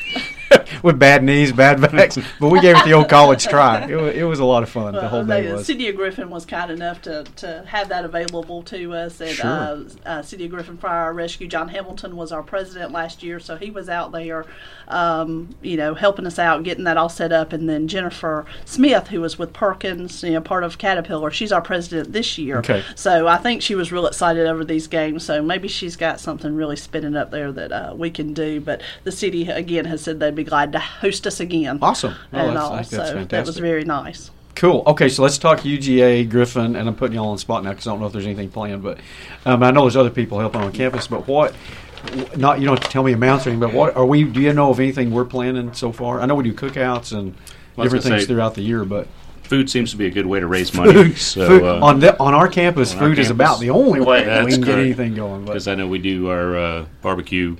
With bad knees, bad backs, but we gave it the old college try. It was, it was a lot of fun. the whole Well, day they- was. City of Griffin was kind enough to, to have that available to us. And Sure. uh, uh, City of Griffin Fire Rescue, John Hamilton was our president last year, so he was out there, um, you know, helping us out, getting that all set up. And then Jennifer Smith, who was with Perkins, you know, part of Caterpillar, she's our president this year. Okay. So I think she was real excited over these games. So maybe she's got something really spinning up there that uh, we can do. But the city again has said they'd be glad to host us again. Awesome. Oh, and that's- all. Think so that's that was fantastic. very nice. Cool. Okay, so let's talk UGA Griffin, and I'm putting you all on the spot now because I don't know if there's anything planned, but um, I know there's other people helping on campus. But what? Not you don't have to tell me amounts or anything, but what are we? Do you know of anything we're planning so far? I know we do cookouts and Well, different things say- throughout the year, but Food seems to be a good way to raise money. food, So, food- uh, on the, on our campus, on our food is about the only way we can get correct. anything going. because I know we do our uh, barbecue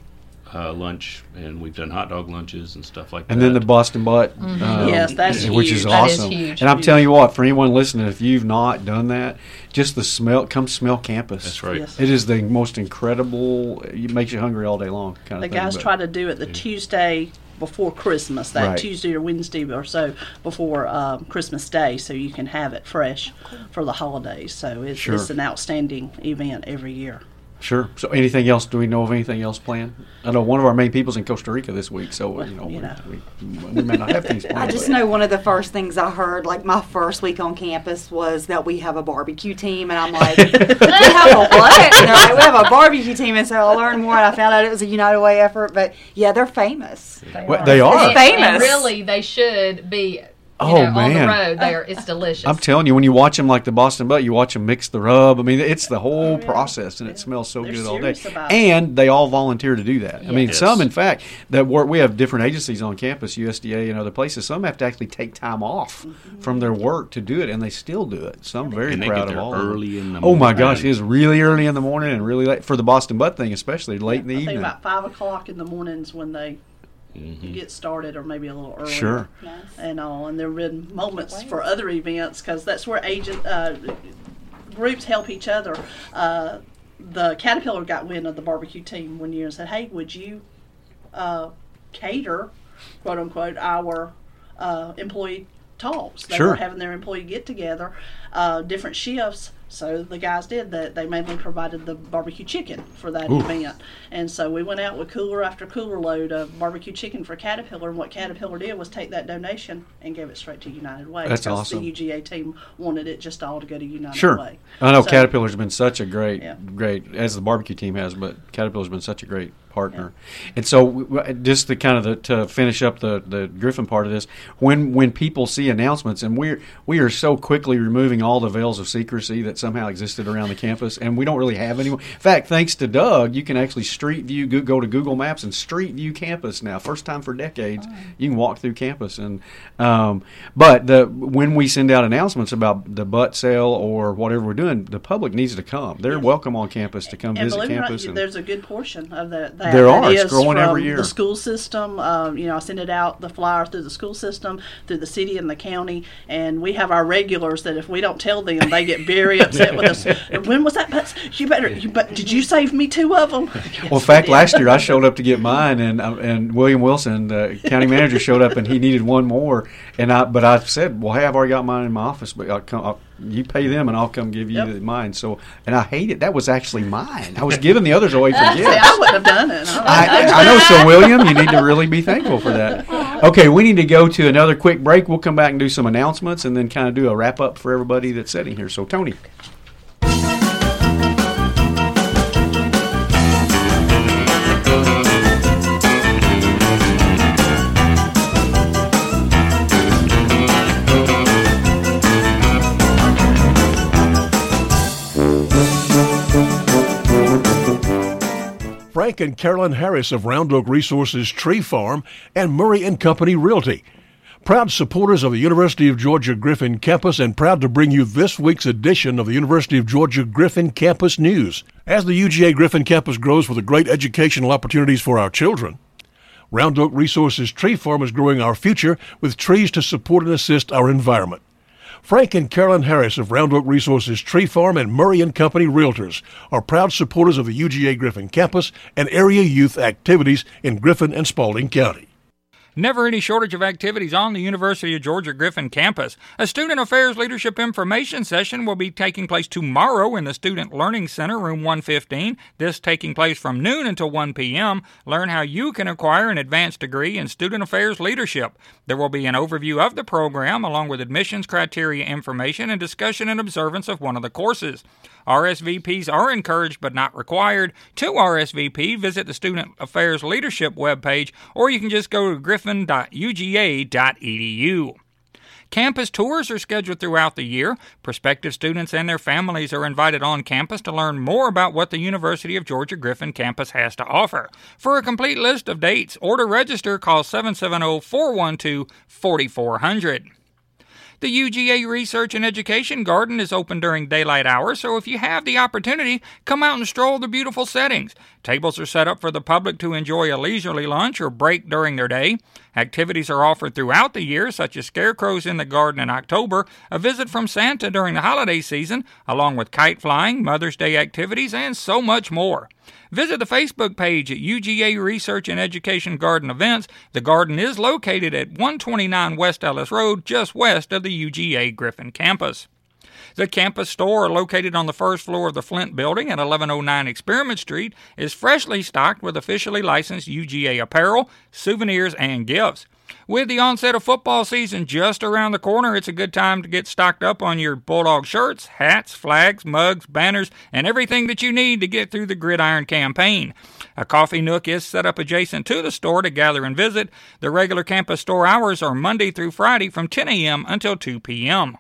uh, lunch, and we've done hot dog lunches and stuff like and that. And then the Boston butt, um, Yes, that's which huge. is That is awesome. huge. And I'm Huge. telling you what, for anyone listening, if you've not done that, just the smell, come smell campus. That's right. Yes. It is the most incredible. It makes you hungry all day long. Kind The of thing. guys but- try to do it the Tuesday before Christmas, that Right. Tuesday or Wednesday or so before um, Christmas Day, so you can have it fresh for the holidays. So it's, Sure. it's an outstanding event every year. Sure. So, anything else? Do we know of anything else planned? I know one of our main people's in Costa Rica this week, so you know, you we, know. We, we may not have things planned. I just but- know one of the first things I heard, like my first week on campus, was that we have a barbecue team, and I'm like, we have a what? And they're like, we have a barbecue team, and so I learned more, and I found out it was a United Way effort. But yeah, they're famous. Well, they are. Famous. And really, they should be Oh, know, on the man. road. There, it's delicious. I'm telling you, when you watch them like the Boston Butt, you watch them mix the rub. I mean, it's the whole process, and it smells so They're good all day. serious about it. And they all volunteer to do that. I mean, Yes. some, in fact, that work. We have different agencies on campus, USDA and other places. Some have to actually take time off Mm-hmm. from their work to do it, and they still do it. So I'm very And they proud get of there all. of them. early in the Oh my gosh, it is really early in the morning and really late for the Boston Butt thing, especially late in the I think evening. about five o'clock in the mornings when they get started, or maybe a little earlier. Sure. And all, and there have been moments for other events because that's where agent uh, groups help each other. Uh, the Caterpillar got wind of the barbecue team one year and said, "Hey, would you uh, cater, quote unquote, our uh, employee talks?" They Sure. were having their employee get together, uh, different shifts. So the guys did that. They mainly provided the barbecue chicken for that event, and so we went out with cooler after cooler load of barbecue chicken for Caterpillar. And what Caterpillar did was take that donation and gave it straight to United Way. That's because awesome. The UGA team wanted it just all to go to United Way. Sure. Way. I know So- Caterpillar's been such a great, Yeah. great, as the barbecue team has, but Caterpillar's been such a great partner. And so, just to kind of the, to finish up the, the Griffin part of this, when when people see announcements, and we're we are so quickly removing all the veils of secrecy that somehow existed around the campus, and we don't really have anyone. In fact, thanks to Doug, you can actually street view go, to Google Maps and street view campus now. First time for decades, you can walk through campus, and um, but the when we send out announcements about the butt sale or whatever we're doing, the public needs to come. They're welcome on campus to come And visit believe it or campus. and, there's a good portion of that. That There are. It's growing every year. The school system, um, you know, I send it out the flyer through the school system, through the city and the county, and we have our regulars that if we don't tell them, they get very upset with us. When was that? But you better. You but did you save me two of them? Well, in fact, last year I showed up to get mine, and um, and William Wilson, the county manager, showed up, and he needed one more. And I, but I said, well, hey, I've already got mine in my office, but I'll come, I'll, you pay them, and I'll come give you Yep. mine. So, and I hate it. That was actually mine. I was giving the others away for gifts. I wouldn't have done it. I, I know, so William, you need to really be thankful for that. Okay, we need to go to another quick break. We'll come back and do some announcements, and then kind of do a wrap up for everybody that's sitting here. So, Tony. Frank and Carolyn Harris of Round Oak Resources Tree Farm and Murray and Company Realty. Proud supporters of the University of Georgia Griffin campus and proud to bring you this week's edition of the University of Georgia Griffin Campus News. As the UGA Griffin campus grows with the great educational opportunities for our children, Round Oak Resources Tree Farm is growing our future with trees to support and assist our environment. Frank and Carolyn Harris of Round Oak Resources Tree Farm and Murray and Company Realtors are proud supporters of the UGA Griffin campus and area youth activities in Griffin and Spalding County. Never any shortage of activities on the University of Georgia Griffin campus. A Student Affairs Leadership Information session will be taking place tomorrow in the Student Learning Center, room 115. This taking place from noon until 1 p.m. Learn how you can acquire an advanced degree in Student Affairs Leadership. There will be an overview of the program along with admissions criteria information and discussion and observance of one of the courses. RSVPs are encouraged but not required. To RSVP, visit the Student Affairs Leadership webpage or you can just go to griffin.uga.edu. Campus tours are scheduled throughout the year. Prospective students and their families are invited on campus to learn more about what the University of Georgia Griffin campus has to offer. For a complete list of dates or to register, call 770 412 4400. The UGA Research and Education Garden is open during daylight hours, so if you have the opportunity, come out and stroll the beautiful settings. Tables are set up for the public to enjoy a leisurely lunch or break during their day. Activities are offered throughout the year, such as scarecrows in the garden in October, a visit from Santa during the holiday season, along with kite flying, Mother's Day activities, and so much more. Visit the Facebook page at UGA Research and Education Garden Events. The garden is located at 129 West Ellis Road, just west of the UGA Griffin campus. The campus store, located on the first floor of the Flint building at 1109 Experiment Street, is freshly stocked with officially licensed UGA apparel, souvenirs, and gifts. With the onset of football season just around the corner, it's a good time to get stocked up on your Bulldog shirts, hats, flags, mugs, banners, and everything that you need to get through the Gridiron campaign. A coffee nook is set up adjacent to the store to gather and visit. The regular campus store hours are Monday through Friday from 10 a.m. until 2 p.m.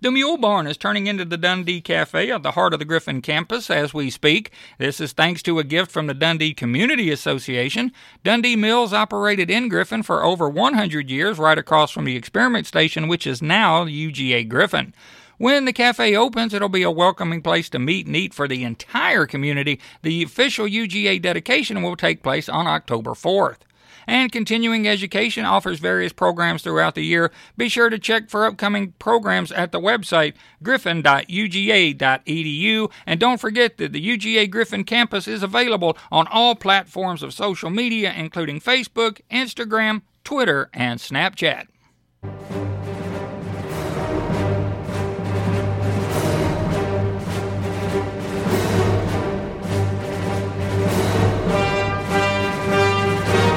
The Mule Barn is turning into the Dundee Cafe at the heart of the Griffin campus as we speak. This is thanks to a gift from the Dundee Community Association. Dundee Mills operated in Griffin for over 100 years, right across from the experiment station, which is now UGA Griffin. When the cafe opens, it'll be a welcoming place to meet and eat for the entire community. The official UGA dedication will take place on October 4th and continuing education offers various programs throughout the year. Be sure to check for upcoming programs at the website griffin.uga.edu and don't forget that the UGA Griffin campus is available on all platforms of social media including Facebook, Instagram, Twitter, and Snapchat.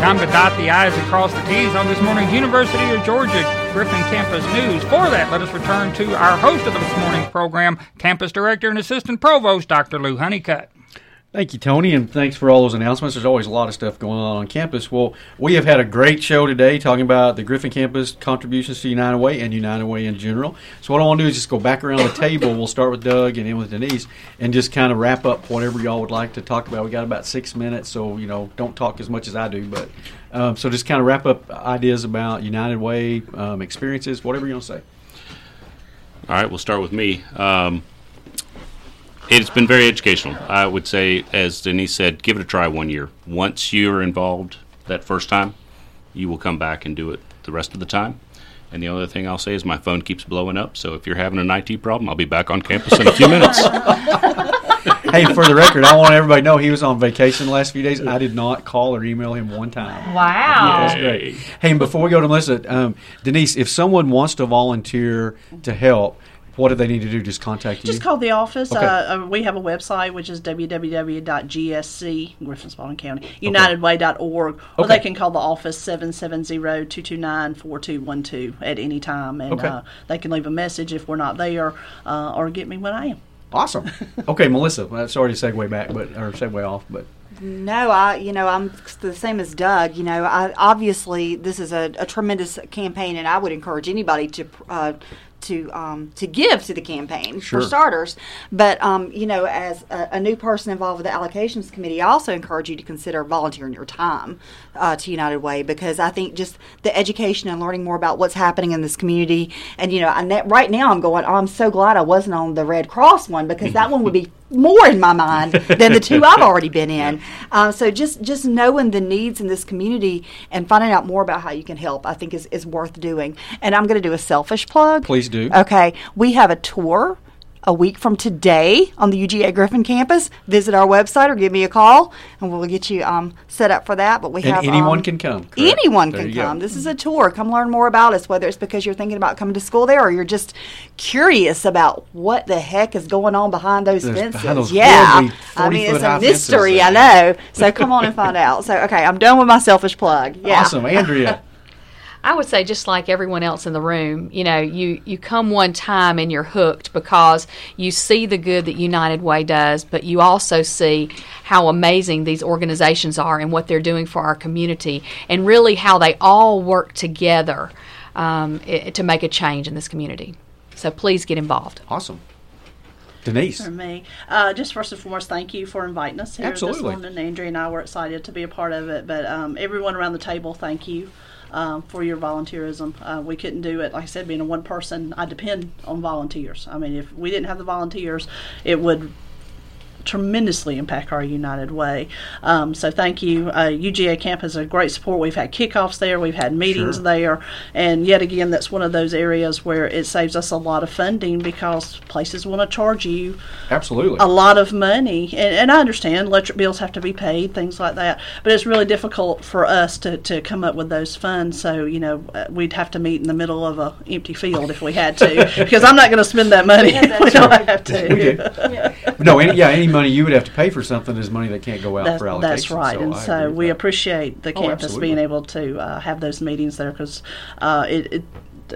Time to dot the I's and cross the T's on this morning's University of Georgia Griffin Campus News. For that, let us return to our host of this morning's program, Campus Director and Assistant Provost, Dr. Lew Hunnicutt. Thank you, Tony, and thanks for all those announcements. There's always a lot of stuff going on on campus. Well, we have had a great show today talking about the Griffin campus contributions to United Way and United Way in general. So, what I want to do is just go back around the table. We'll start with Doug and then with Denise and just kind of wrap up whatever y'all would like to talk about. We got about six minutes, so, you know, don't talk as much as I do, but um, so just kind of wrap up ideas about United Way um, experiences, whatever you want to say. All right, we'll start with me. Um, it's been very educational. I would say, as Denise said, give it a try one year. Once you're involved that first time, you will come back and do it the rest of the time. And the other thing I'll say is my phone keeps blowing up. So if you're having an IT problem, I'll be back on campus in a few minutes. hey, for the record, I want everybody to know he was on vacation the last few days. I did not call or email him one time. Wow. That's great. Hey, and before we go to Melissa, um, Denise, if someone wants to volunteer to help, what do they need to do? Just contact you. Just call the office. Okay. Uh, uh, we have a website which is www.gsc Griffin Spalding County UnitedWay.org, or Okay. they can call the office 770-229-4212 at any time, and uh, they can leave a message if we're not there, uh, or get me when I am. Awesome. Okay, Melissa. well, Sorry to segue back, but or segue off, but No, I, you know, I'm the same as Doug. You know, I obviously this is a, a tremendous campaign, and I would encourage anybody to uh, to um, to give to the campaign Sure. for starters. But um, you know, as a, a new person involved with the allocations committee, I also encourage you to consider volunteering your time uh, to United Way because I think just the education and learning more about what's happening in this community, and you know, I, ne- right now I'm going. Oh, I'm so glad I wasn't on the Red Cross one because that one would be more in my mind than the two I've already been in. Uh, so just just knowing the needs in this community and finding out more about how you can help, I think is, is worth doing. And I'm going to do a selfish plug. Please do. Okay, we have a tour. A week from today on the UGA Griffin campus, visit our website or give me a call, and we'll get you um, set up for that. But we and have anyone um, can come. correct? Anyone There can you go. come. This is a tour. Come learn more about us, whether it's because you're thinking about coming to school there or you're just curious about what the heck is going on behind those Those- fences. behind those yeah. I mean, it's a mystery, I know. So come on and find out. So, okay, I'm done with my selfish plug. Yeah. Awesome, Andrea. I would say just like everyone else in the room, you know, you you come one time and you're hooked because you see the good that United Way does, but you also see how amazing these organizations are and what they're doing for our community, and really how they all work together um, i to make a change in this community. So please get involved. awesome. Denise. For me, uh, just first and foremost, thank you for inviting us here Absolutely. this morning. Andrea and I were excited to be a part of it, but um, everyone around the table, thank you um, for your volunteerism. Uh, we couldn't do it, like I said, being a one person. I depend on volunteers. I mean, if we didn't have the volunteers, it would tremendously impact our United Way. Um, so thank you. Uh, UGA camp is a great support. We've had kickoffs there, we've had meetings Sure. there, and yet again, that's one of those areas where it saves us a lot of funding because places want to charge you Absolutely. a lot of money. And, and I understand electric bills have to be paid, things like that, but it's really difficult for us to, to come up with those funds. So, you know, uh, we'd have to meet in the middle of a empty field if we had to, because I'm not going to spend that money if we don't have to. no, any, yeah, any money you would have to pay for something is money that can't go out That's, for allocation. that's right, so and I so we appreciate the Oh, campus being able to uh, have those meetings there because uh, it, it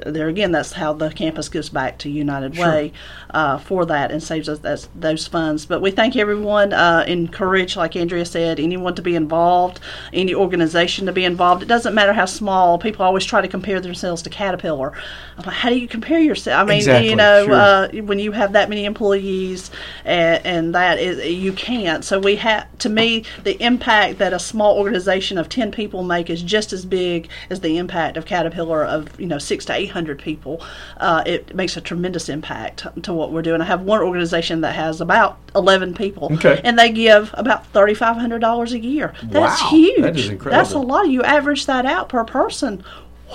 there again that's how the campus gives back to United Sure. Way uh, for that and saves us that's, those funds. But we thank everyone, uh, encourage like Andrea said, anyone to be involved, any organization to be involved. It doesn't matter how small. People always try to compare themselves to Caterpillar. I'm like, how do you compare yourself? I mean, Exactly, you know, sure. uh, when you have that many employees and, and that is you can't so we have to me the impact that a small organization of 10 people make is just as big as the impact of caterpillar of you know six to eight hundred people uh, it makes a tremendous impact to what we're doing. I have one organization that has about 11 people Okay. and they give about $3500 a year. That's Wow, huge. That is incredible. that's a lot. You average that out per person.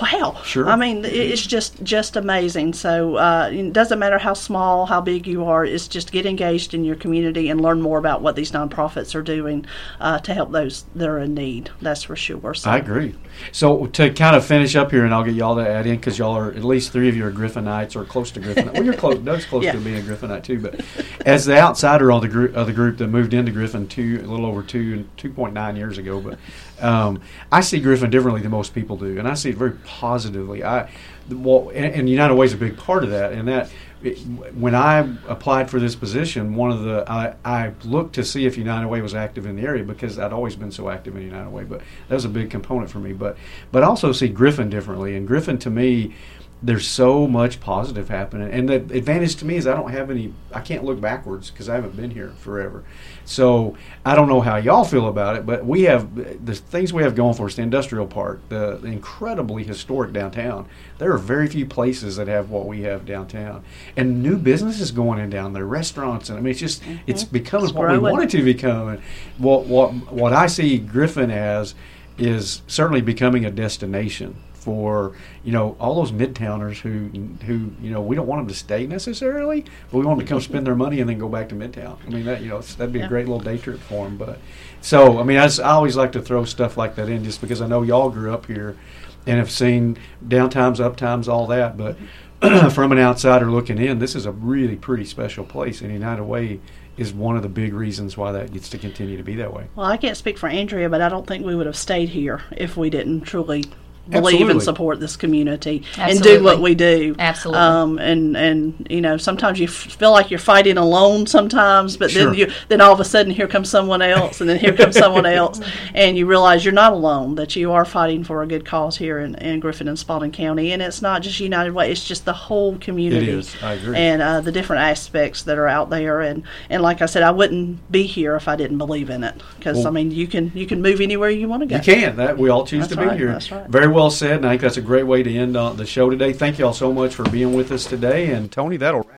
Wow. Sure. i mean it's just just amazing. So uh, it doesn't matter how small how big you are it's just get engaged in your community and learn more about what these nonprofits are doing uh, to help those that are in need. That's for sure. So I agree. So to kind of finish up here, and I'll get y'all to add in because y'all are at least three of you are Griffinites or close to Griffin. well, you're close. Doug's close Yeah. to being a Griffinite too. But as the outsider of the group of the group that moved into Griffin two a little over two and two point nine years ago, but um, I see Griffin differently than most people do, and I see it very positively. I well, and, and United Way is a big part of that, and that. It, when I applied for this position, one of the I, I looked to see if United Way was active in the area because I'd always been so active in United Way, but that was a big component for me. But but I also see Griffin differently, and Griffin to me, there's so much positive happening, and the advantage to me is I don't have any. I can't look backwards because I haven't been here forever. So I don't know how y'all feel about it, but we have the things we have going for us. The industrial park, the, the incredibly historic downtown. There are very few places that have what we have downtown, and new businesses going in down there, restaurants, and I mean it's just mm-hmm. it's becoming It's what we want it to become. And what what what I see Griffin as is certainly becoming a destination for you know all those midtowners who who you know we don't want them to stay necessarily, but we want them to come spend their money and then go back to Midtown. I mean that you know that'd be a great little day trip for them. But so I mean I, I always like to throw stuff like that in just because I know y'all grew up here and have seen downtimes, uptimes, all that. But from an outsider looking in, this is a really pretty special place, and United Way is one of the big reasons why that gets to continue to be that way. well i can't speak for andrea but i don't think we would have stayed here if we didn't truly believe Absolutely. and support this community and do what we do Absolutely. um, and and you know sometimes you f- feel like you're fighting alone sometimes but Sure. then you then all of a sudden here comes someone else and then here comes someone else and you realize you're not alone that you are fighting for a good cause here in, in griffin and spalding county and it's not just united way it's just the whole community It is. I agree. and uh, the different aspects that are out there and and like i said i wouldn't be here if i didn't believe in it because Well- i mean you can you can move anywhere you want to go You can. That we all choose That's to be right, here. that's right. Very well said, and I think that's a great way to end on the show today. Thank you all so much for being with us today. And Tony, that'll